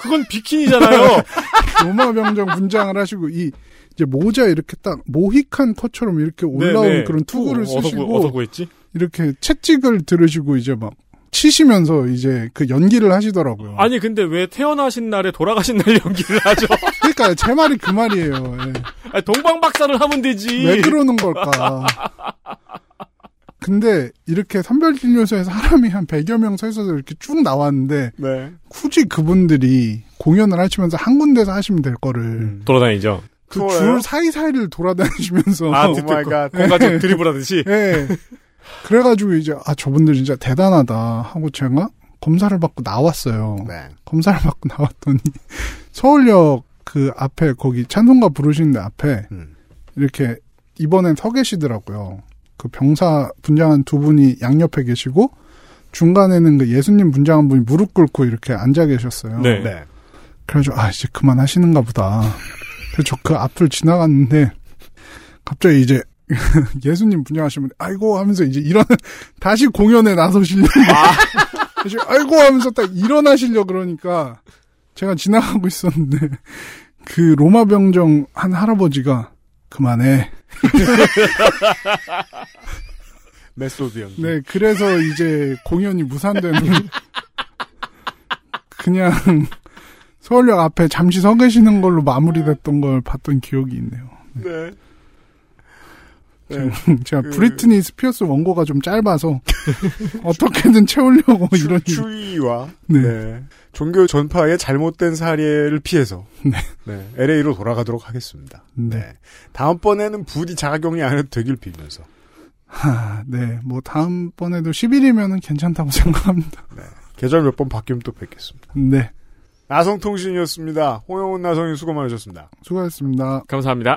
그건 비키니잖아요. 로마 병정 분장을 하시고 이 이제 모자 이렇게 딱 모히칸 컷처럼 이렇게 올라온 네, 네. 그런 투구를 어서 구- 쓰시고 어서 구했지? 이렇게 채찍을 들으시고 이제 막 치시면서 이제 그 연기를 하시더라고요. 아니 근데 왜 태어나신 날에 돌아가신 날 연기를 하죠? 그러니까 제 말이 그 말이에요. 예. 동방박사를 하면 되지. 왜 그러는 걸까? 근데 이렇게 선별진료소에 사람이 한 100여 명 서 있어서 이렇게 쭉 나왔는데 네. 굳이 그분들이 공연을 하시면서 한 군데서 하시면 될 거를 음. 돌아다니죠. 그? 줄 사이사이를 돌아다니시면서 아, oh 듣고 my God. 공가족 드리블 하듯이. 예. 그래가지고 이제 아 저분들 진짜 대단하다 하고 제가 검사를 받고 나왔어요. 네. 검사를 받고 나왔더니 서울역 그 앞에 거기 찬송가 부르시는 데 앞에 음. 이렇게 이번엔 서 계시더라고요. 그 병사 분장한 두 분이 양옆에 계시고 중간에는 그 예수님 분장한 분이 무릎 꿇고 이렇게 앉아 계셨어요. 네. 네. 그래가지고 아 이제 그만 하시는가 보다. 그래서 저그 앞을 지나갔는데 갑자기 이제 예수님 분장하시면 아이고 하면서 이제 일어나 다시 공연에 나서시려고 다시 아이고 하면서 딱 일어나시려 그러니까 제가 지나가고 있었는데 그 로마 병정 한 할아버지가 그만해. 메소드 연기. 네 그래서 이제 공연이 무산되는 그냥 서울역 앞에 잠시 서 계시는 걸로 마무리됐던 걸 봤던 기억이 있네요. 네. 네. 제가 그- 브리트니 스피어스 원고가 좀 짧아서 어떻게든 채우려고 이런 일- 추위와 네. 네. 종교 전파의 잘못된 사례를 피해서 네. 네. LA로 돌아가도록 하겠습니다. 네. 네. 다음번에는 부디 자가격리 안 해도 되길 빌면서. 하, 네. 뭐 다음번에도 10일이면은 괜찮다고 생각합니다. 계절 몇 번 바뀌면 또 뵙겠습니다. 네. 나성통신이었습니다. 홍영훈 나성인 수고 많으셨습니다. 수고하셨습니다. 감사합니다.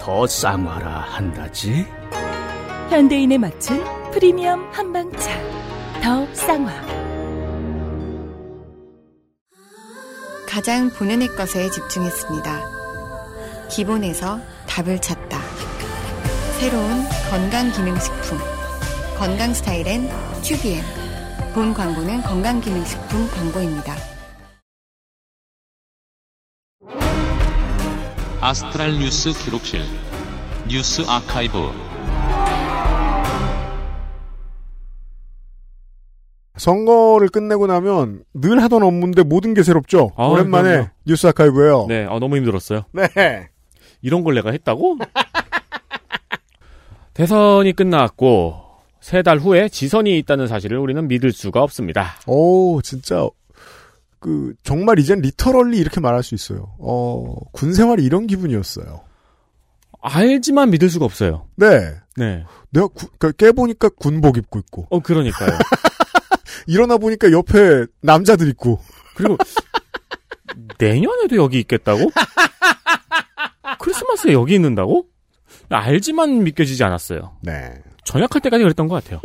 더 쌍화라 한다지. 현대인에 맞춘 프리미엄 한방차 더 쌍화 가장 본연의 것에 집중했습니다. 기본에서 답을 찾다. 새로운 건강기능식품. 건강 스타일엔 튜비엔. 본 광고는 건강기능식품 광고입니다. 아스트랄 뉴스 기록실 뉴스 아카이브 선거를 끝내고 나면 늘 하던 업무인데 모든 게 새롭죠. 아, 오랜만에 그럼요. 뉴스 아카이브예요. 네, 어, 너무 힘들었어요. 네. 이런 걸 내가 했다고? 대선이 끝났고 세 달 후에 지선이 있다는 사실을 우리는 믿을 수가 없습니다. 오, 진짜 그 정말 이젠 리터럴리 이렇게 말할 수 있어요. 어, 군 생활이 이런 기분이었어요. 알지만 믿을 수가 없어요. 네. 네. 내가 구, 그러니까 깨보니까 군복 입고 있고 어, 그러니까요. 일어나 보니까 옆에 남자들 있고 그리고 내년에도 여기 있겠다고? 크리스마스에 여기 있는다고? 알지만 믿겨지지 않았어요. 네. 전역할 때까지 그랬던 것 같아요.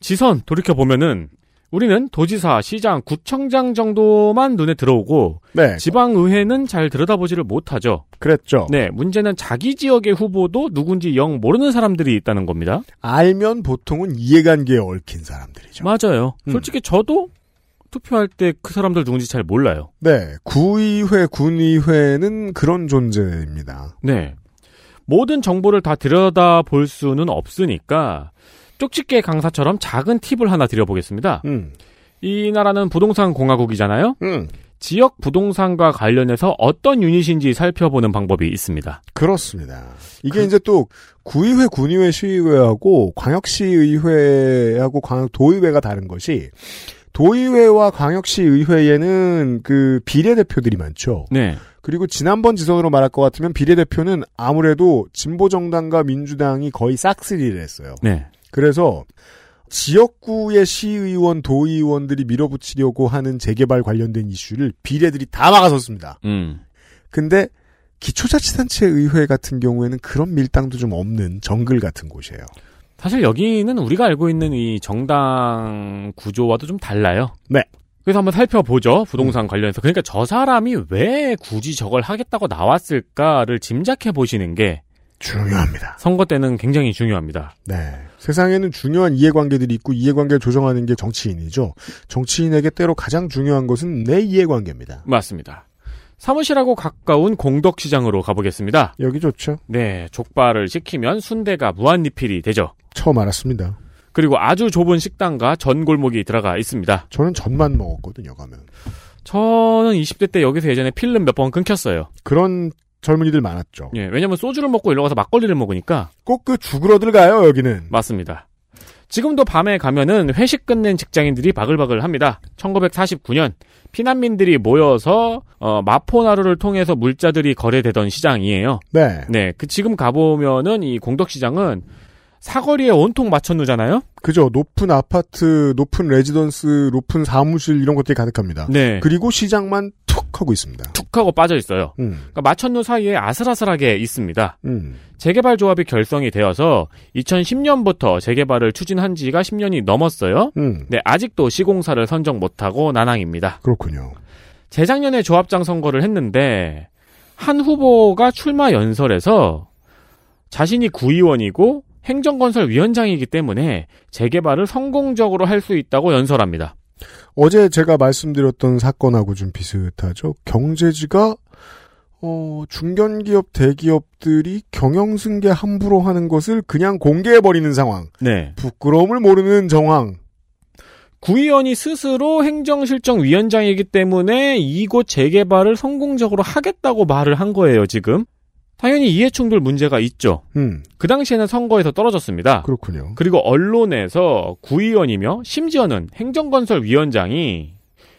지선 돌이켜 보면은 우리는 도지사, 시장, 구청장 정도만 눈에 들어오고 네. 지방의회는 잘 들여다보지를 못하죠. 그랬죠. 네, 문제는 자기 지역의 후보도 누군지 영 모르는 사람들이 있다는 겁니다. 알면 보통은 이해관계에 얽힌 사람들이죠. 맞아요. 음. 솔직히 저도 투표할 때 그 사람들 누군지 잘 몰라요. 네. 구의회, 군의회는 그런 존재입니다. 네. 모든 정보를 다 들여다볼 수는 없으니까 쪽집게 강사처럼 작은 팁을 하나 드려보겠습니다. 음. 이 나라는 부동산 공화국이잖아요. 음. 지역 부동산과 관련해서 어떤 유닛인지 살펴보는 방법이 있습니다. 그렇습니다. 이게 이제 또 구의회, 군의회, 시의회하고 광역시의회하고 광역도의회가 다른 것이 도의회와 광역시의회에는 그 비례대표들이 많죠. 네. 그리고 지난번 지선으로 말할 것 같으면 비례대표는 아무래도 진보정당과 민주당이 거의 싹쓸이를 했어요. 네. 그래서 지역구의 시의원, 도의원들이 밀어붙이려고 하는 재개발 관련된 이슈를 비례들이 다 막아섰습니다. 음. 근데 기초자치단체 의회 같은 경우에는 그런 밀당도 좀 없는 정글 같은 곳이에요. 사실 여기는 우리가 알고 있는 이 정당 구조와도 좀 달라요. 네. 그래서 한번 살펴보죠. 부동산 관련해서. 그러니까 저 사람이 왜 굳이 저걸 하겠다고 나왔을까를 짐작해 보시는 게 중요합니다. 선거 때는 굉장히 중요합니다. 네. 세상에는 중요한 이해관계들이 있고 이해관계를 조정하는 게 정치인이죠. 정치인에게 때로 가장 중요한 것은 내 이해관계입니다. 맞습니다. 사무실하고 가까운 공덕시장으로 가보겠습니다. 여기 좋죠. 네, 족발을 시키면 순대가 무한리필이 되죠. 처음 알았습니다. 그리고 아주 좁은 식당과 전골목이 들어가 있습니다. 저는 전만 먹었거든요, 가면. 저는 20대 때 여기서 예전에 필름 몇 번 끊겼어요. 그런 젊은이들 많았죠. 예, 왜냐면 소주를 먹고 일로 가서 막걸리를 먹으니까. 꼭 그 죽으러들 가요, 여기는. 맞습니다. 지금도 밤에 가면은 회식 끝낸 직장인들이 바글바글 합니다. 1949년 피난민들이 모여서 어, 마포나루를 통해서 물자들이 거래되던 시장이에요. 네. 네, 그 지금 가보면은 이 공덕시장은 사거리에 온통 마천루잖아요. 그죠. 높은 아파트, 높은 레지던스, 높은 사무실 이런 것들이 가득합니다. 네. 그리고 시장만 툭 하고 있습니다. 툭 하고 빠져 있어요. 음. 그러니까 마천루 사이에 아슬아슬하게 있습니다. 음. 재개발 조합이 결성이 되어서 2010년부터 재개발을 추진한 지가 10년이 넘었어요. 음. 네, 아직도 시공사를 선정 못하고 난항입니다. 그렇군요. 재작년에 조합장 선거를 했는데 한 후보가 출마 연설에서 자신이 구의원이고 행정건설위원장이기 때문에 재개발을 성공적으로 할 수 있다고 연설합니다. 어제 제가 말씀드렸던 사건하고 좀 비슷하죠. 경제지가 어, 중견기업, 대기업들이 경영승계 함부로 하는 것을 그냥 공개해버리는 상황. 네. 부끄러움을 모르는 정황. 구의원이 스스로 행정실정위원장이기 때문에 이곳 재개발을 성공적으로 하겠다고 말을 한 거예요, 지금. 당연히 이해충돌 문제가 있죠. 음, 그 당시에는 선거에서 떨어졌습니다. 그렇군요. 그리고 언론에서 구의원이며 심지어는 행정건설위원장이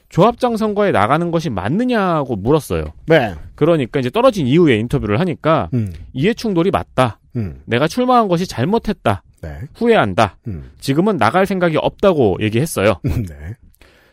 조합장 선거에 나가는 것이 맞느냐고 물었어요. 네. 그러니까 이제 떨어진 이후에 인터뷰를 하니까 음, 이해충돌이 맞다. 음, 내가 출마한 것이 잘못했다. 네. 후회한다. 음, 지금은 나갈 생각이 없다고 얘기했어요. 음, 네.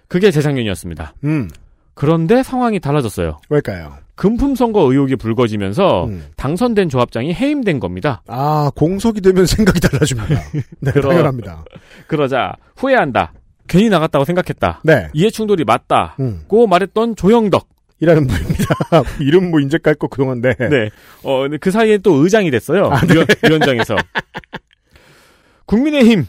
그게 재작년이었습니다. 음, 그런데 상황이 달라졌어요. 왜일까요? 금품 선거 의혹이 불거지면서 음. 당선된 조합장이 해임된 겁니다. 아, 공석이 되면 생각이 달라집니다. 네, 그럼- 당연합니다. 그러자 후회한다. 괜히 나갔다고 생각했다. 네. 이해 충돌이 맞다. 음, 고 말했던 조영덕. 이라는 분입니다. 이름 뭐 인제 깔거 그동안데. 네. 어, 근데 그 사이에 또 의장이 됐어요. 아, 네. 위원, 위원 장에서. 국민의힘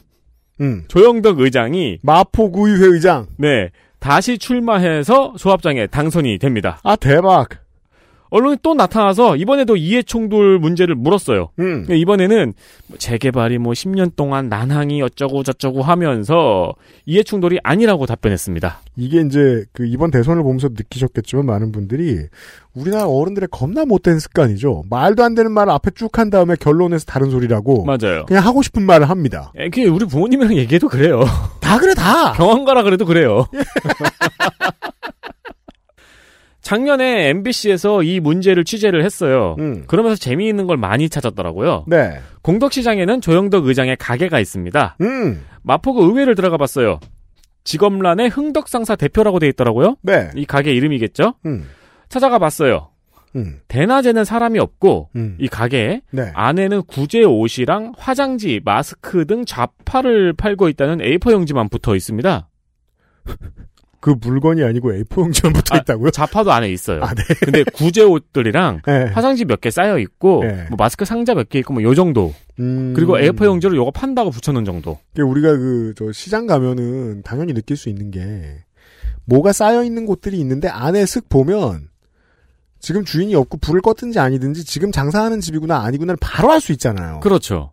음, 조영덕 의장이 마포구의회 의장. 네 다시 출마해서 조합장에 당선이 됩니다. 아, 대박. 언론이 또 나타나서 이번에도 이해충돌 문제를 물었어요. 음, 근데 이번에는 뭐 재개발이 뭐 10년 동안 난항이 어쩌고 저쩌고 하면서 이해충돌이 아니라고 답변했습니다. 이게 이제 그 이번 대선을 보면서 느끼셨겠지만 많은 분들이 우리나라 어른들의 겁나 못된 습관이죠. 말도 안 되는 말을 앞에 쭉 한 다음에 결론에서 다른 소리라고 맞아요. 그냥 하고 싶은 말을 합니다. 에, 그게 우리 부모님이랑 얘기해도 그래요. 다 그래 다. 경험가라 그래도 그래요. 작년에 MBC에서 이 문제를 취재를 했어요. 음. 그러면서 재미있는 걸 많이 찾았더라고요. 네. 공덕시장에는 조영덕 의장의 가게가 있습니다. 음. 마포구 의회를 들어가 봤어요. 직업란에 흥덕상사 대표라고 돼 있더라고요. 네. 이 가게 이름이겠죠? 음. 찾아가 봤어요. 음. 대낮에는 사람이 없고 음. 이 가게에 네. 안에는 구제 옷이랑 화장지, 마스크 등 좌파를 팔고 있다는 A4 용지만 붙어 있습니다. 그 물건이 아니고 A4용지만 붙어 있다고요? 자파도 안에 있어요. 아, 네. 근데 구제 옷들이랑 네. 화장지 몇 개 쌓여 있고 네. 뭐 마스크 상자 몇 개 있고 뭐 요 정도. 음. 그리고 A4 용지로 요거 판다고 붙여놓은 정도. 우리가 그, 저, 시장 가면은 당연히 느낄 수 있는 게, 뭐가 쌓여 있는 곳들이 있는데 안에 슥 보면, 지금 주인이 없고 불을 껐든지 아니든지 지금 장사하는 집이구나 아니구나를 바로 알 수 있잖아요. 그렇죠.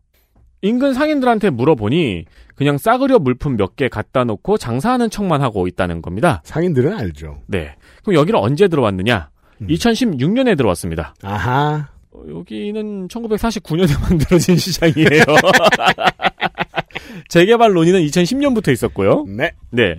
인근 상인들한테 물어보니 그냥 싸구려 물품 몇 개 갖다 놓고 장사하는 척만 하고 있다는 겁니다. 상인들은 알죠. 네. 그럼 여기는 언제 들어왔느냐? 음. 2016년에 들어왔습니다. 아하. 어, 여기는 1949년에 만들어진 시장이에요. 재개발 논의는 2010년부터 있었고요. 네. 네.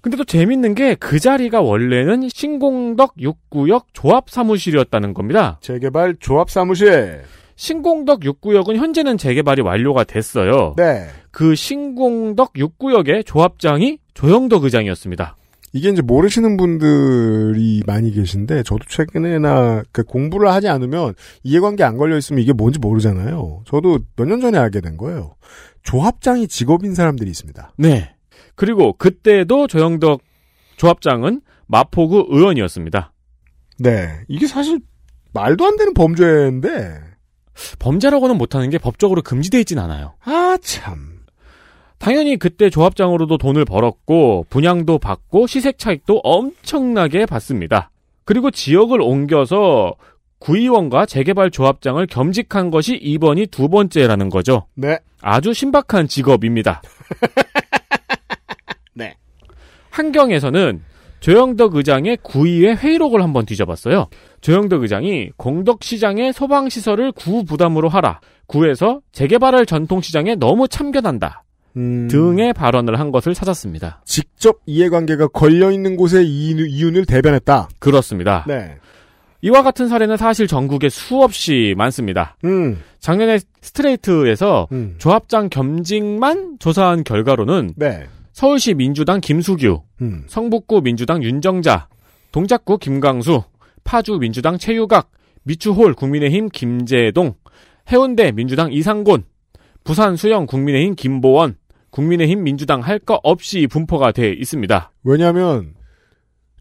근데 또 재밌는 게 그 자리가 원래는 신공덕 6구역 조합 사무실이었다는 겁니다. 재개발 조합 사무실. 신공덕 6구역은 현재는 재개발이 완료가 됐어요. 네. 그 신공덕 6구역의 조합장이 조영덕 의장이었습니다. 이게 이제 모르시는 분들이 많이 계신데 저도 최근에나 그 공부를 하지 않으면 이해관계 안 걸려 있으면 이게 뭔지 모르잖아요. 저도 몇 년 전에 알게 된 거예요. 조합장이 직업인 사람들이 있습니다. 네. 그리고 그때도 조영덕 조합장은 마포구 의원이었습니다. 네. 이게 사실 말도 안 되는 범죄인데 범죄라고는 못하는 게 법적으로 금지되어 있진 않아요. 아 참. 당연히 그때 조합장으로도 돈을 벌었고 분양도 받고 시색 차익도 엄청나게 받습니다. 그리고 지역을 옮겨서 구의원과 재개발 조합장을 겸직한 것이 이번이 두 번째라는 거죠. 네. 아주 신박한 직업입니다. 네. 한경에서는 조영덕 의장의 구의회 회의록을 한번 뒤져봤어요. 조영덕 의장이 공덕시장의 소방시설을 구 부담으로 하라. 구에서 재개발할 전통시장에 너무 참견한다. 음, 등의 발언을 한 것을 찾았습니다. 직접 이해관계가 걸려 있는 곳의 이윤, 이윤을 대변했다. 그렇습니다. 네. 이와 같은 사례는 사실 전국에 수없이 많습니다. 음. 작년에 스트레이트에서 음. 조합장 겸직만 조사한 결과로는 네. 서울시 민주당 김수규, 음. 성북구 민주당 윤정자, 동작구 김광수, 파주 민주당 최유각, 미추홀 국민의힘 김재동, 해운대 민주당 이상곤, 부산 수영 국민의힘 김보원, 국민의힘 민주당 할거 없이 분포가 돼 있습니다. 왜냐하면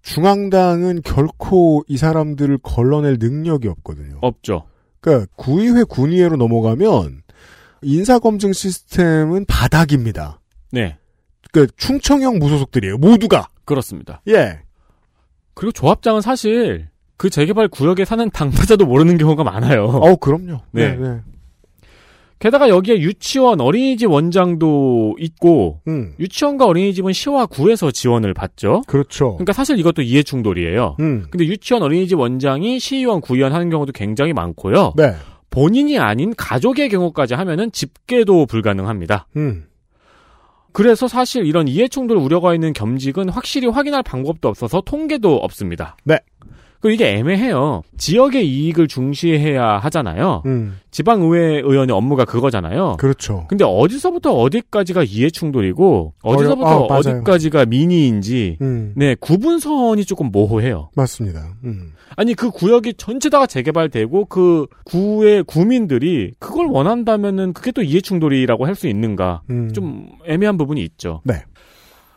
중앙당은 결코 이 사람들을 걸러낼 능력이 없거든요. 없죠. 그러니까 구의회 군의회로 넘어가면 인사검증 시스템은 바닥입니다. 네. 그러니까 충청형 무소속들이에요. 모두가. 그렇습니다. 예. 그리고 조합장은 사실 그 재개발 구역에 사는 당사자도 모르는 경우가 많아요. 어, 그럼요. 네. 네. 네. 게다가 여기에 유치원 어린이집 원장도 있고 음. 유치원과 어린이집은 시와 구에서 지원을 받죠. 그렇죠. 그러니까 사실 이것도 이해 충돌이에요. 음. 근데 유치원 어린이집 원장이 시의원 구의원 하는 경우도 굉장히 많고요. 네. 본인이 아닌 가족의 경우까지 하면은 집계도 불가능합니다. 음. 그래서 사실 이런 이해 충돌 우려가 있는 겸직은 확실히 확인할 방법도 없어서 통계도 없습니다. 네. 그리고 이게 애매해요. 지역의 이익을 중시해야 하잖아요. 음. 지방의회 의원의 업무가 그거잖아요. 그렇죠. 근데 어디서부터 어디까지가 이해 충돌이고 어디서부터 어려- 아. 어디까지가 민의인지 음. 네 구분선이 조금 모호해요. 맞습니다. 음. 아니 그 구역이 전체 다가 재개발되고 그 구의 구민들이 그걸 원한다면은 그게 또 이해 충돌이라고 할 수 있는가? 음. 좀 애매한 부분이 있죠. 네.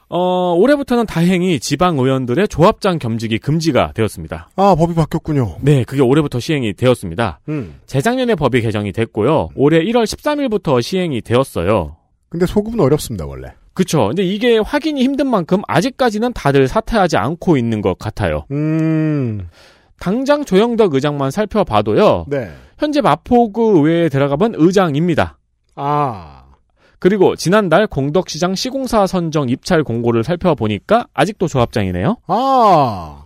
어 올해부터는 다행히 지방 의원들의 조합장 겸직이 금지가 되었습니다. 아, 법이 바뀌었군요. 네, 그게 올해부터 시행이 되었습니다. 음. 재작년에 법이 개정이 됐고요. 올해 1월 13일부터 시행이 되었어요. 근데 소급은 어렵습니다, 원래. 그쵸. 근데 이게 확인이 힘든 만큼 아직까지는 다들 사퇴하지 않고 있는 것 같아요. 음. 당장 조영덕 의장만 살펴봐도요. 네. 현재 마포구 의회에 들어가본 의장입니다. 아. 그리고 지난달 공덕시장 시공사 선정 입찰 공고를 살펴보니까 아직도 조합장이네요. 아.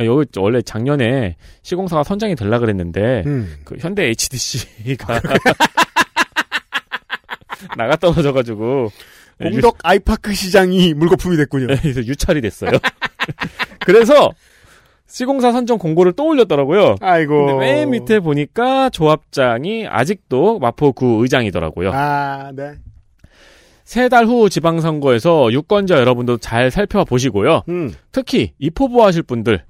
여기 원래 작년에 시공사가 선정이 되려 그랬는데 음. 그 현대 HDC가 나가 떨어져가지고 공덕 아이파크 시장이 물거품이 됐군요. 유, 그래서 유찰이 됐어요. 그래서 시공사 선정 공고를 또 올렸더라고요. 아이고. 근데 맨 밑에 보니까 조합장이 아직도 마포구 의장이더라고요. 아, 네. 세 달 후 지방선거에서 유권자 여러분도 잘 살펴보시고요. 음. 특히 입후보 하실 분들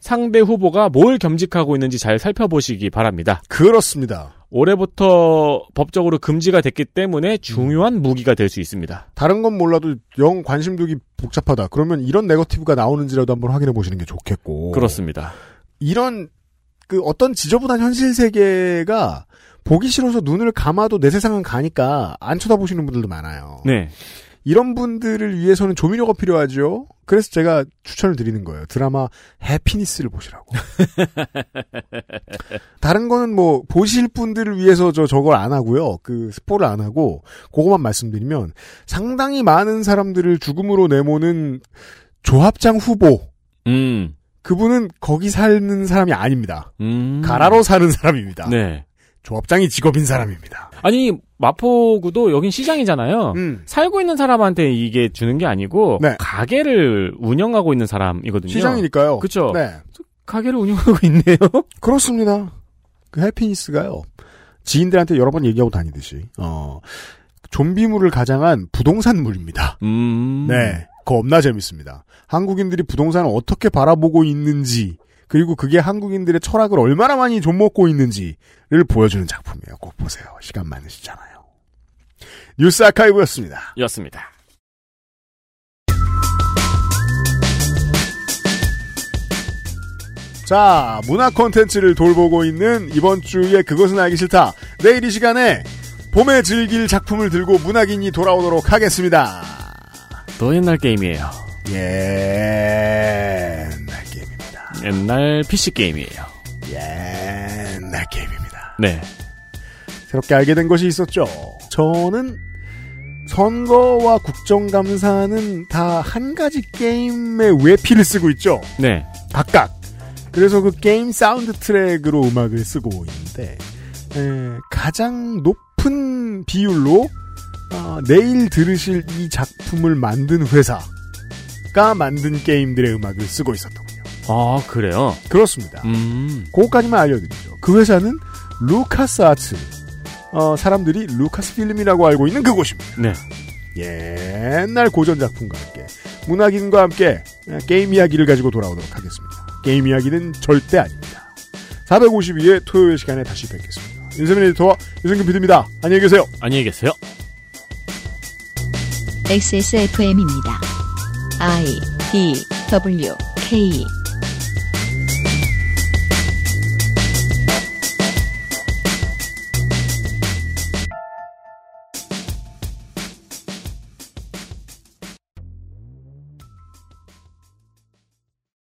상대 후보가 뭘 겸직하고 있는지 잘 살펴보시기 바랍니다. 그렇습니다. 올해부터 법적으로 금지가 됐기 때문에 중요한 무기가 될 수 있습니다. 다른 건 몰라도 영 관심 두기 복잡하다. 그러면 이런 네거티브가 나오는지라도 한번 확인해 보시는 게 좋겠고. 그렇습니다. 이런 그 어떤 지저분한 현실 세계가 보기 싫어서 눈을 감아도 내 세상은 가니까 안 쳐다보시는 분들도 많아요. 네. 이런 분들을 위해서는 조미료가 필요하죠. 그래서 제가 추천을 드리는 거예요. 드라마 해피니스를 보시라고. 다른 거는 뭐 보실 분들을 위해서 저 저걸 안 하고요. 그 스포를 안 하고 그것만 말씀드리면 상당히 많은 사람들을 죽음으로 내모는 조합장 후보. 음. 그분은 거기 사는 사람이 아닙니다. 음. 가라로 사는 사람입니다. 네. 조합장이 직업인 사람입니다. 아니 마포구도 여긴 시장이잖아요. 음. 살고 있는 사람한테 이게 주는 게 아니고 네. 가게를 운영하고 있는 사람이거든요. 시장이니까요. 그렇죠. 네. 가게를 운영하고 있네요. 그렇습니다. 그 해피니스가요. 지인들한테 여러 번 얘기하고 다니듯이 어 좀비물을 가장한 부동산물입니다. 음. 네. 겁나 재밌습니다. 한국인들이 부동산을 어떻게 바라보고 있는지 그리고 그게 한국인들의 철학을 얼마나 많이 좀먹고 있는지를 보여주는 작품이에요. 꼭 보세요. 시간 많으시잖아요. 뉴스 아카이브였습니다. 였습니다. 자, 문화 콘텐츠를 돌보고 있는 이번 주에 그것은 알기 싫다. 내일 이 시간에 봄에 즐길 작품을 들고 문학인이 돌아오도록 하겠습니다. 또 옛날 게임이에요. 옛날 게임입니다. 옛날 PC 게임이에요. 옛날 게임입니다. 네. 새롭게 알게 된 것이 있었죠. 저는 선거와 국정감사는 다 한 가지 게임의 외피를 쓰고 있죠. 네. 각각. 그래서 그 게임 사운드 트랙으로 음악을 쓰고 있는데 에, 가장 높은 비율로 어, 내일 들으실 이 작품을 만든 회사가 만든 게임들의 음악을 쓰고 있었더군요. 아 그래요? 그렇습니다. 음. 그거까지만 알려드리죠. 그 회사는 루카스 아츠. 어, 사람들이 루카스 필름이라고 알고 있는 그곳입니다. 네. 옛날 고전 작품과 함께 문학인과 함께 게임 이야기를 가지고 돌아오도록 하겠습니다. 게임 이야기는 절대 아닙니다. 452회 토요일 시간에 다시 뵙겠습니다. 윤세민 에디터와 유승균 PD입니다. 안녕히 계세요. 안녕히 계세요. XSFM입니다. I D W K